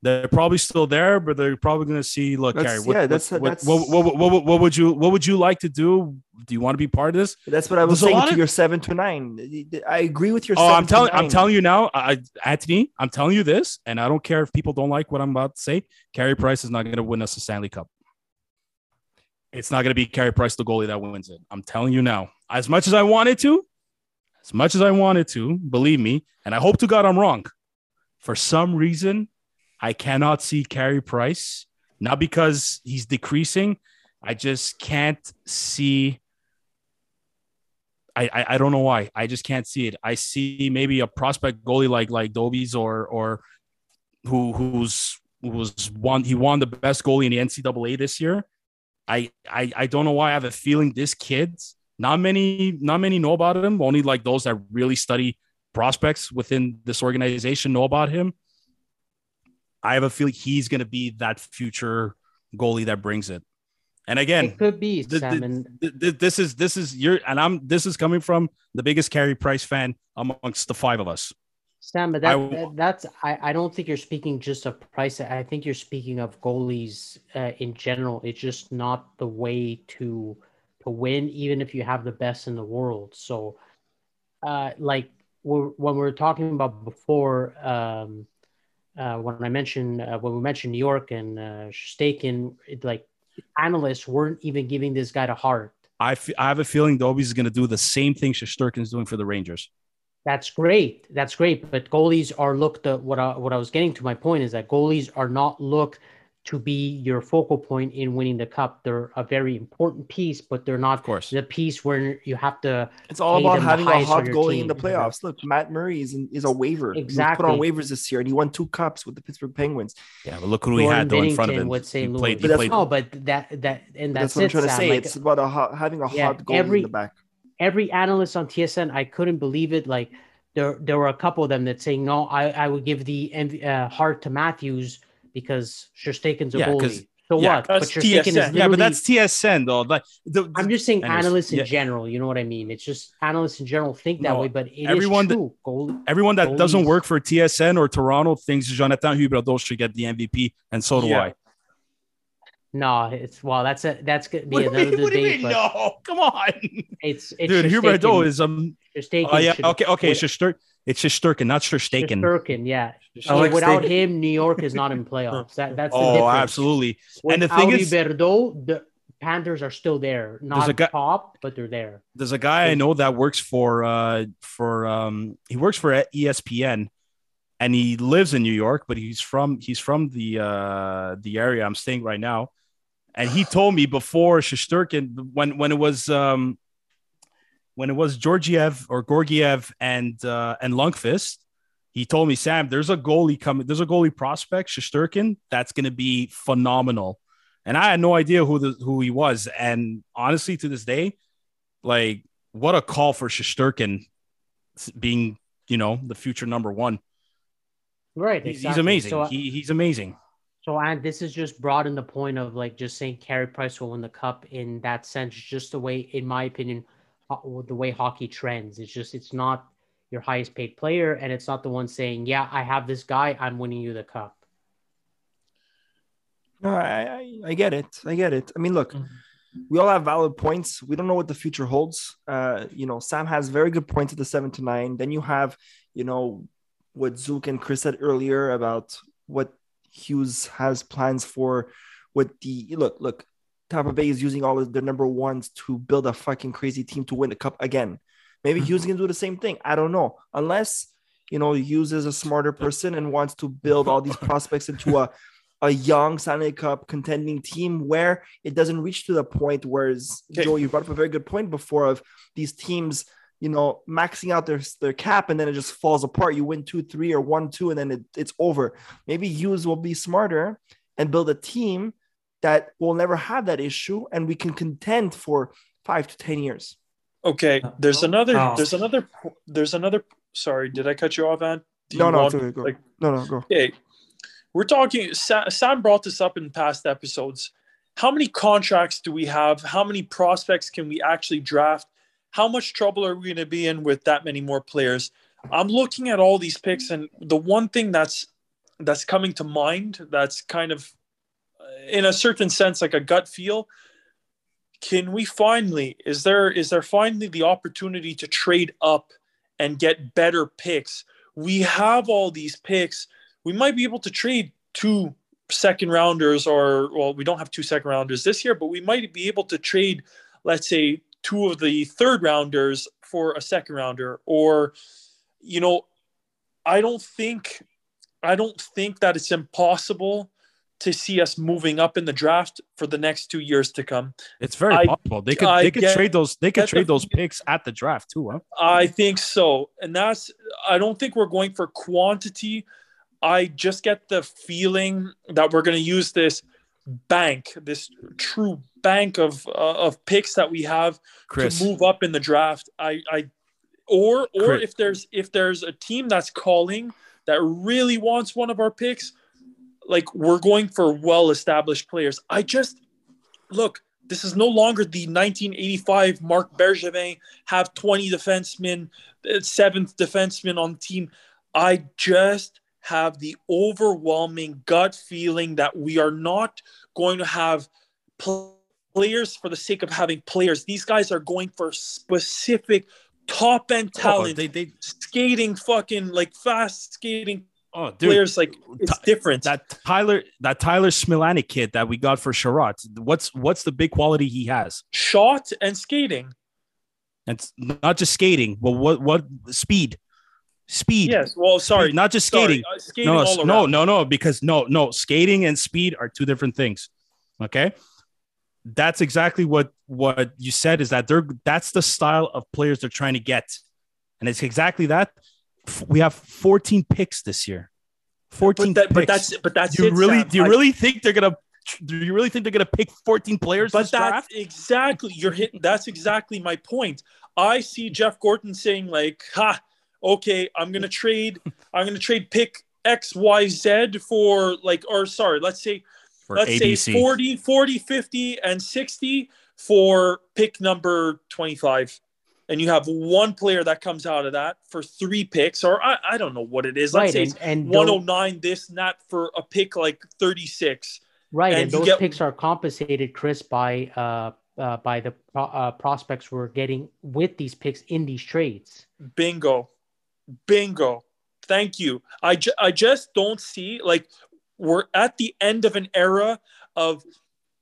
they're probably still there, but they're probably going to see. Look, That's- Carey, what, yeah, uh, that's- what, that's- what, what, what, what, would you what would you like to do? Do you want to be part of this? That's what I was There's saying to of- your seven to nine. I agree with your. Oh, I'm telling I'm telling you now, I, Anthony, I'm telling you this, and I don't care if people don't like what I'm about to say. Carey Price is not going to win us a Stanley Cup. It's not going to be Carey Price, the goalie, that wins it. I'm telling you now. As much as I wanted to, as much as I wanted to, believe me, and I hope to God I'm wrong. For some reason, I cannot see Carey Price. Not because he's decreasing. I just can't see I, I I don't know why. I just can't see it. I see maybe a prospect goalie like like Dobies or or who who's who was won he won the best goalie in the NCAA this year. I I I don't know why I have a feeling this kid, not many not many know about him. Only like those that really study prospects within this organization know about him. I have a feeling he's going to be that future goalie that brings it. And again, It could be the- Sam, the- and th- th- this is this is your and I'm this is coming from the biggest Carey Price fan amongst the five of us. Sam, but that, that- that's I, I don't think you're speaking just of price. I think you're speaking of goalies uh, in general. It's just not the way to to win, even if you have the best in the world. So, uh, like we're, when we were talking about before, um, uh, when I mentioned uh, when we mentioned New York and uh, Staken, it, like analysts weren't even giving this guy a Hart. I, f- I have a feeling Dobies is going to do the same thing Shesterkin is doing for the Rangers. That's great. That's great. But goalies are looked at what I, what I was getting to my point is that goalies are not looked to be your focal point in winning the cup. They're a very important piece, but they're not Of course. the piece where you have to It's all about having a hot your goalie in the playoffs. Look, Matt Murray is, in, is a waiver. He was put on waivers this year, and he won two cups with the Pittsburgh Penguins. Yeah, but look who we had though in front of Binnington him. would say he played. He But that's- played. no, but that that and That's that's, what I'm it, trying to say. Like, it's about a hot, having a Yeah, hot goalie every- in the back. every analyst on TSN, I couldn't believe it. Like there, there were a couple of them that saying, no, I, I would give the uh, Hart to Matthews because Sherstaken's a Yeah, 'cause- goalie. So yeah, what? But that's Sherstaken is TSN. yeah, but that's TSN though. Like the, I'm just saying Anyways, analysts in yeah. general. You know what I mean? It's just analysts in general think that No, way, but it is everyone that- true. Goalie. everyone that doesn't work for TSN or Toronto thinks Jonathan Huberdeau should get the MVP, and so do Yeah. I. No, it's well, that's a that's gonna be What do you another mean? What do you debate. mean? No, come on, It's it's dude. Sherstaken- Huberdeau is um. Sherstaken Oh yeah, okay, okay. with- Shostur- it's just Shesterkin, not Sherstaken. Sherstaken, yeah. Like Without Staken. him, New York is not in playoffs. That that's the Oh, difference. absolutely. And the thing is- Huberdeau, the Panthers are still there. Not guy- top, but they're there. There's a guy I know that works for uh for um he works for ESPN, and he lives in New York, but he's from he's from the uh, the area I'm staying right now. And he told me before Shesterkin when when it was um, when it was Georgiev or Gorgiev and uh, and Lundqvist, he told me, Sam, there's a goalie coming, there's a goalie prospect, Shesterkin, that's going to be phenomenal. And I had no idea who the who he was. And honestly, to this day, like what a call for Shesterkin being, you know, the future number one. Right. He's, exactly. he's amazing. So, he, he's amazing. So, and this is just broaden the point of like just saying Carey Price will win the cup in that sense, just the way, in my opinion, the way hockey trends. It's just, it's not your highest paid player, and it's not the one saying, "Yeah, I have this guy, I'm winning you the cup." No, I, I, I get it. I get it. I mean, look, mm-hmm. we all have valid points. We don't know what the future holds. Uh, you know, Sam has very good points at the seven to nine. Then you have, you know, what Zook and Chris said earlier about what Hughes has plans for. What the look, look, Tampa Bay is using all of their number ones to build a fucking crazy team to win the cup again. Maybe mm-hmm. Hughes can do the same thing. I don't know. Unless, you know, Hughes is a smarter person and wants to build all these prospects into a, a young Stanley Cup contending team where it doesn't reach to the point where, okay. Joe, you brought up a very good point before of these teams, you know, maxing out their, their cap and then it just falls apart. You win two, three, or one, two, and then it, it's over. Maybe Hughes will be smarter and build a team that we'll never have that issue and we can contend for five to 10 years. Okay, uh, there's another. Oh. There's another. There's another. Sorry, did I cut you off, Ant? No, no, want, go. Like, no, no, go. Okay, we're talking. Sam brought this up in past episodes. How many contracts do we have? How many prospects can we actually draft? How much trouble are we going to be in with that many more players? I'm looking at all these picks, and the one thing that's that's coming to mind that's kind of, in a certain sense, like a gut feel, can we finally is there is there finally the opportunity to trade up and get better picks? We have all these picks. We might be able to trade two second rounders or well we don't have two second rounders this year but we might be able to trade let's say two of the third rounders for a second rounder. Or you know i don't think i don't think that it's impossible to see us moving up in the draft for the next two years to come. It's very I, possible. They could I they could get, trade those they could trade the, those picks at the draft too, huh? I think so. And that's I don't think we're going for quantity. I just get the feeling that we're going to use this bank, this true bank of uh, of picks that we have Chris. to move up in the draft. I I or or Chris. if there's if there's a team that's calling that really wants one of our picks, like we're going for well established players. I just look, this is no longer the 1985 Marc Bergevin have 20 defensemen, uh, seventh defenseman on the team. I just have the overwhelming gut feeling that we are not going to have players for the sake of having players. These guys are going for specific top end oh, talent. Oh, they, they skating fucking like fast skating Oh, dude, players like it's different. That Tyler, that Tyler Smilanic kid that we got for Chiarot. What's what's the big quality he has? Shot and skating. And not just skating, but what what speed? Speed. Yes. Well, sorry, speed, not just skating. Uh, skating no, no, no, no, because no, no, skating and speed are two different things. Okay. That's exactly what what you said is that they're that's the style of players they're trying to get. And it's exactly that we have 14 picks this year. 14 but, that, but that's but that's do you it, really Sam. do you I, really think they're gonna do you really think they're gonna pick 14 players? But that's draft? exactly you're hitting that's exactly my point. I see Jeff Gorton saying like, ha, okay, I'm gonna trade, I'm gonna trade pick XYZ for like, or sorry, let's say for let's ABC. say 40, 40, 50, and 60 for pick number 25 and you have one player that comes out of that for three picks, or I, I don't know what it is. Let's right, say and, and 109 this and that for a pick like 36. Right, and, and those get, picks are compensated, Chris, by uh, uh by the uh, prospects we're getting with these picks in these trades. Bingo, bingo. Thank you. I ju- I just don't see like we're at the end of an era of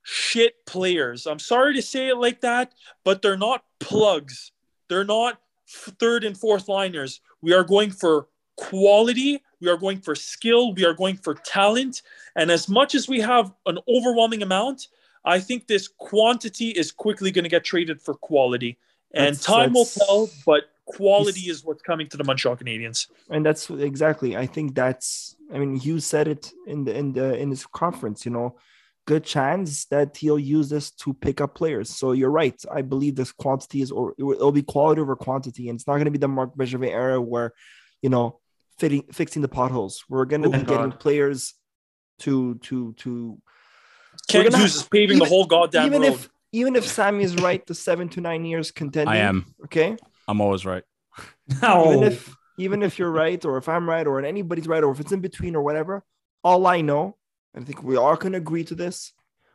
shit players. I'm sorry to say it like that, but they're not plugs they're not third and fourth liners. We are going for quality, we are going for skill, we are going for talent. And as much as we have an overwhelming amount, I think this quantity is quickly going to get traded for quality. And That's- time will tell, but quality is what's coming to the Montreal Canadiens. and that's exactly i think that's i mean hughes said it in the in the in his conference you know good chance that he'll use this to pick up players so you're right i believe this quantity is or it will be quality over quantity and it's not going to be the Marc Bergevin era where you know fitting fixing the potholes we're going to Oh, be thank getting players to to to Kent gonna Hughes is paving the whole goddamn even road. if even if sammy is right the seven to nine years contending I am. okay I'm always right. No. even if even if you're right or if i'm right or anybody's right or if it's in between or whatever all i know and i think we all can agree to this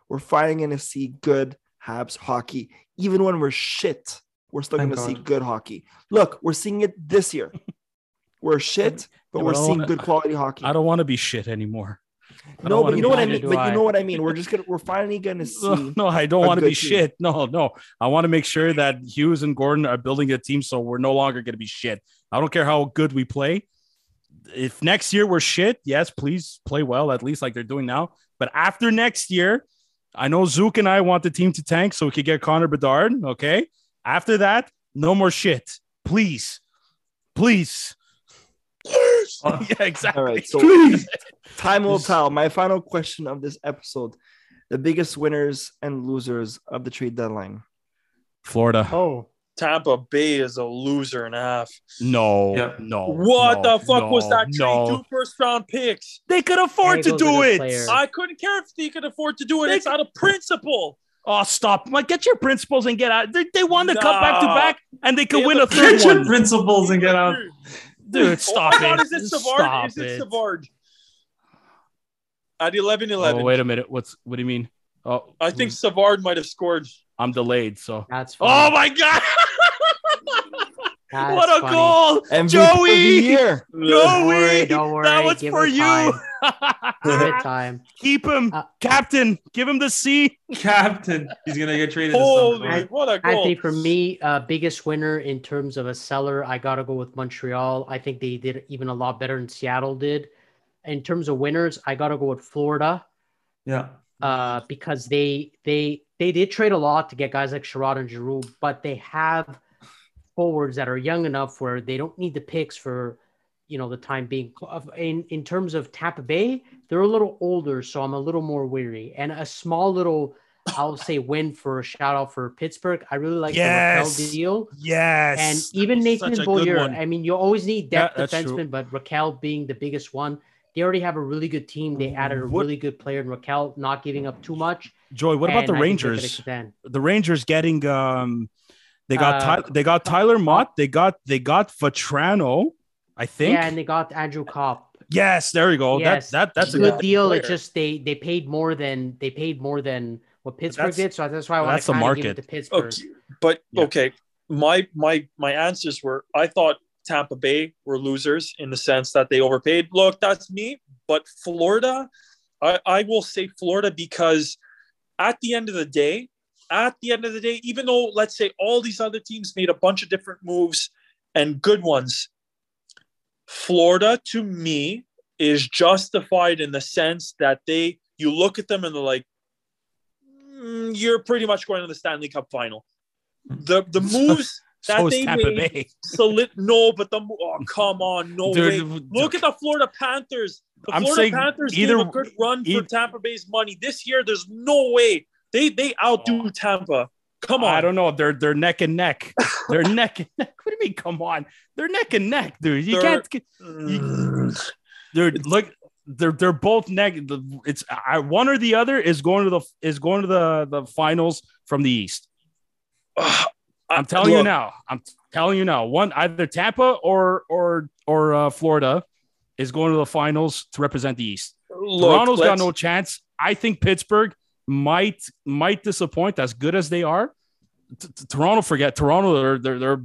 we're finally going to see good habs hockey even when we're shit we're still going to see good hockey look we're seeing it this year we're shit but we're I seeing wanna- good quality hockey I don't want to be shit anymore. I no but you know what i mean but I. you know what i mean we're just gonna we're finally gonna see no, I don't want to be team. shit. No, no. I want to make sure that Hughes and Gorton are building a team so we're no longer going to be shit. I don't care how good we play. If next year we're shit, yes, please play well, at least like they're doing now. But after next year, I know Zook and I want the team to tank so we could get Connor Bedard. Okay. After that, no more shit. Please. Please. Uh, yeah, exactly. all right so time will tell my final question of this episode the biggest winners and losers of the trade deadline Florida. Oh, Tampa Bay is a loser and a half. No, Yeah. no. What no, the fuck was that trade? No. Two first round picks. They could afford to do it. players. I couldn't care if they could afford to do it. They- It's out of principle. Oh, stop. Like, get your principles and get out. They, they won the cup back to back and they could They win a have a third Get your principles and get out. Dude, stop oh my God, it. Is it Savard? Stop is it, it. Savard? At 11 11. Oh, wait a minute. What's what do you mean? Oh, I think Savard might have scored. I'm delayed. So, that's oh my god, That's what a funny. goal, MVP of the Joey! year. Don't worry, Joey, don't worry. that was give for it you. time. Give it time. Keep him, Uh, captain. Give him the C. Captain. He's gonna get traded. Holy, summer. what a I goal. I think for me, uh, biggest winner in terms of a seller, I got to go with Montreal. I think they did even a lot better than Seattle did. In terms of winners, I got to go with Florida Yeah. uh, because they they they did trade a lot to get guys like Chiarot and Giroux, but they have forwards that are young enough where they don't need the picks for you know the time being. In in terms of Tampa Bay, they're a little older, so I'm a little more weary. And a small little, I'll say, win for a shout out for Pittsburgh. I really like Yes. the Rakell deal. Yes, And even Nathan Such a good Beaulieu, one. I mean, you always need Yeah, depth true. defensemen, but Rakell being the biggest one, they already have a really good team. They added a What- really good player in Rakell, not giving up too much. Joy. What about the I think they're gonna Rangers? The Rangers getting um, they got Uh, Ty- they got Tyler Motte. They got they got Vatrano. I think. Yeah, and they got Andrew Copp. yes, there you go. Yes, That that that's a good good. deal. player. It's just they they paid more than they paid more than what Pittsburgh did. So that's why I want that's to the kind of give it market. to Pittsburgh. Okay, but Yeah. okay, my my my answers were I thought Tampa Bay were losers in the sense that they overpaid. Look, that's me, but Florida, I, I will say Florida because at the end of the day, at the end of the day, even though let's say all these other teams made a bunch of different moves and good ones, Florida to me is justified in the sense that they you look at them and they're like, "Mm, you're pretty much going to the Stanley Cup final. The the moves that So they Tampa made, Bay. solid. No, but the oh come on, no way. Look at the Florida Panthers. The I'm Florida Panthers either- gave a good run for either- Tampa Bay's money this year. There's no way they they outdo Tampa. Come on, I don't know. They're they're neck and neck. They're neck and neck. What do you mean? Come on. They're neck and neck, dude. You They're- can't. Mm. Dude, look. They're they're both neck. It's I, one or the other is going to the is going to the the finals from the East. Ugh, I'm telling you now. I'm telling you now. One either Tampa or or or uh, Florida is going to the finals to represent the East. Look, Toronto's got no chance. I think Pittsburgh might might disappoint as good as they are. T- t- Toronto, forget Toronto. They're they're they're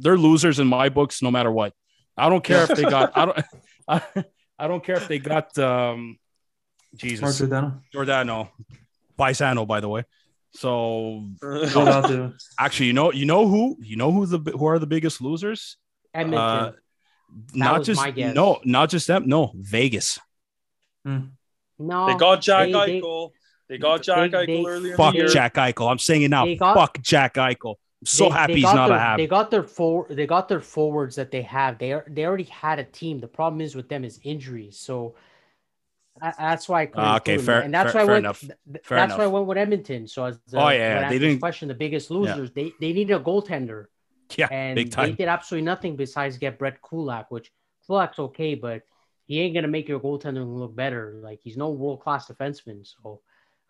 they're losers in my books, no matter what. I don't care if they got. I don't. I, I don't care if they got. um Mark Jesus, Giordano. Giordano, Paisano, by the way. So Shout actually, you know, you know who, you know who the who are the biggest losers? Edmonton. Uh, not just my guess. no, not just them. No, Vegas. No, They got Jack they- they- Eichel. They got Jack they- Eichel they- earlier. Fuck in the year. Jack Eichel. I'm saying it now. Got- Fuck Jack Eichel. I'm so they- happy they he's got not their, a have. They got their for they got their forwards that they have. They are they already had a team. The problem is with them is injuries. So that- that's why I couldn't Ah, okay, fair- and that's fair- why fair I went, enough. th- th- Fair that's why I went with Edmonton. So as the, Oh, yeah, they I didn't- question the biggest losers. They they needed a goaltender. yeah, and big they did absolutely nothing besides get Brett Kulak, which Kulak's okay, but he ain't gonna make your goaltender look better. Like he's no world class defenseman, so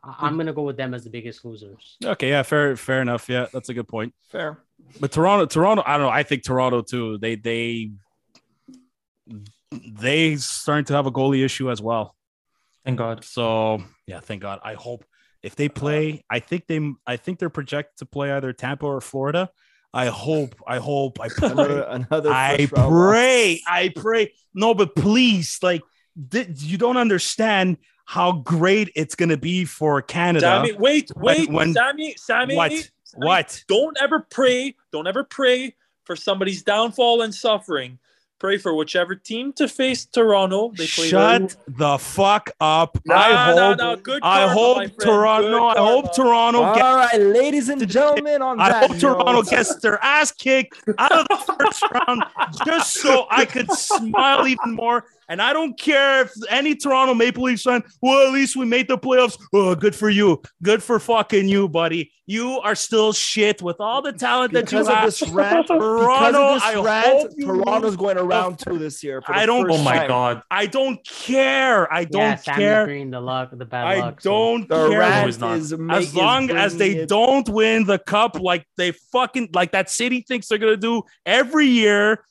I- I'm gonna go with them as the biggest losers. Okay, yeah, fair, fair enough. Yeah, that's a good point. Fair. But Toronto, Toronto, I don't know. I think Toronto too. They they they starting to have a goalie issue as well. Thank God. So yeah, thank God. I hope if they play, I think they, I think they're projected to play either Tampa or Florida. I hope, I hope, I pray, Another, another I first round loss. pray, I pray. No, but please, like, th- you don't understand how great it's gonna be for Canada. Sammy, wait, wait, when- Sammy, Sammy, What? Sammy, What? Don't ever pray. Don't ever pray for somebody's downfall and suffering. Pray for whichever team to face Toronto. They play Shut the fuck up. No, I no, hope. no, good I karma, my hope Toronto. good I hope. Toronto All gets. right, ladies and gentlemen, on I that hope Toronto gets their ass kicked out of the first round just so I could smile even more. And I don't care if any Toronto Maple Leafs fan, well, at least we made the playoffs. Oh, good for you. Good for fucking you, buddy. You are still shit with all the talent that you because of have. this rant, because Toronto, of this I rant, hope Toronto's lose. going to round two this year. For the I don't- First Oh my time. God. I don't care. I don't Sammy's care. bringing the luck, the bad I luck. don't The care. rant he's is ma- as is long as they it- don't win the cup like they fucking like that city thinks they're gonna do every year.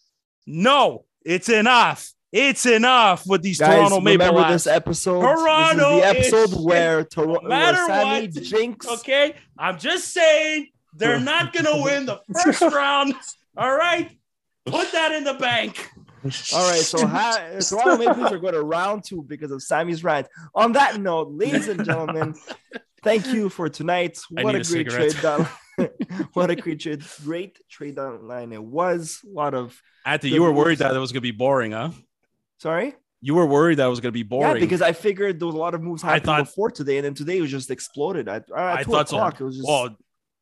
No, it's enough. It's enough with these Guys, Toronto Maple remember this episode. Toronto this is the episode where Toronto, No matter Sammy what, jinx. Okay, I'm just saying they're not gonna win the first round. All right, put that in the bank. All right, so ha- Toronto Maple Leafs are going to round two because of Sammy's rant. On that note, ladies and gentlemen, thank you for tonight. What a a great cigarette. trade down. what a creature, great trade, great line it was. A lot of Ante, The you were worried that it was gonna be boring, huh? Sorry. You were worried that it was gonna be boring. Yeah, because I figured there was a lot of moves I happening thought- before today, and then today it was just exploded. At, uh, at I two thought so. it was just. well,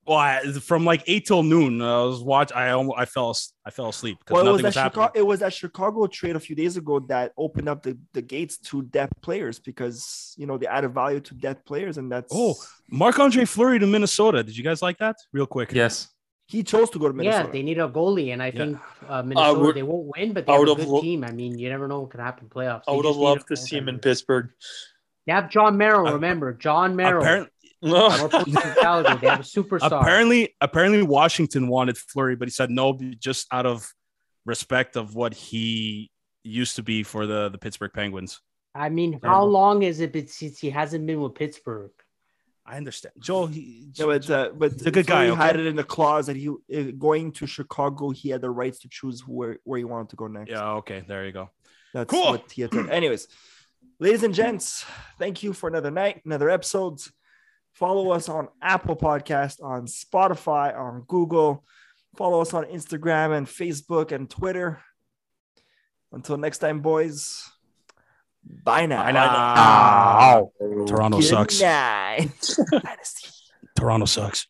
well, I, from like eight till noon, I was watch. I almost, I fell, I fell asleep because Well, it was, nothing was that happening. Chicago, it was that Chicago trade a few days ago that opened up the, the gates to depth players because you know they added value to depth players, and that's Oh, Marc Andre Fleury to Minnesota. Did you guys like that? Real quick. Yes. He chose to go to Minnesota. Yeah, they need a goalie, and I Yeah. think uh, Minnesota would- they won't win, but they I have would a have good lo- team. I mean, you never know what could happen in playoffs. I would have just need a loved to see him in. Pittsburgh. They have Jon Merrill. Uh, remember, Jon Merrill. Apparently, North They have a superstar. apparently, apparently, Washington wanted Fleury, but he said no, just out of respect of what he used to be for the the Pittsburgh Penguins. I mean, how long has it been since he hasn't been with Pittsburgh? I understand, Joel. He, Yeah, but uh, but He's a good guy, He had it in the clause that he uh, going to Chicago, he had the rights to choose where where he wanted to go next. yeah, okay, there you go. That's Cool. what he had said. Anyways, ladies and gents, thank you for another night, another episode. Follow us on Apple Podcast, on Spotify, on Google. Follow us on Instagram and Facebook and Twitter. Until next time, boys. Bye now. Bye now. Ah. Toronto Good sucks. night. Toronto sucks.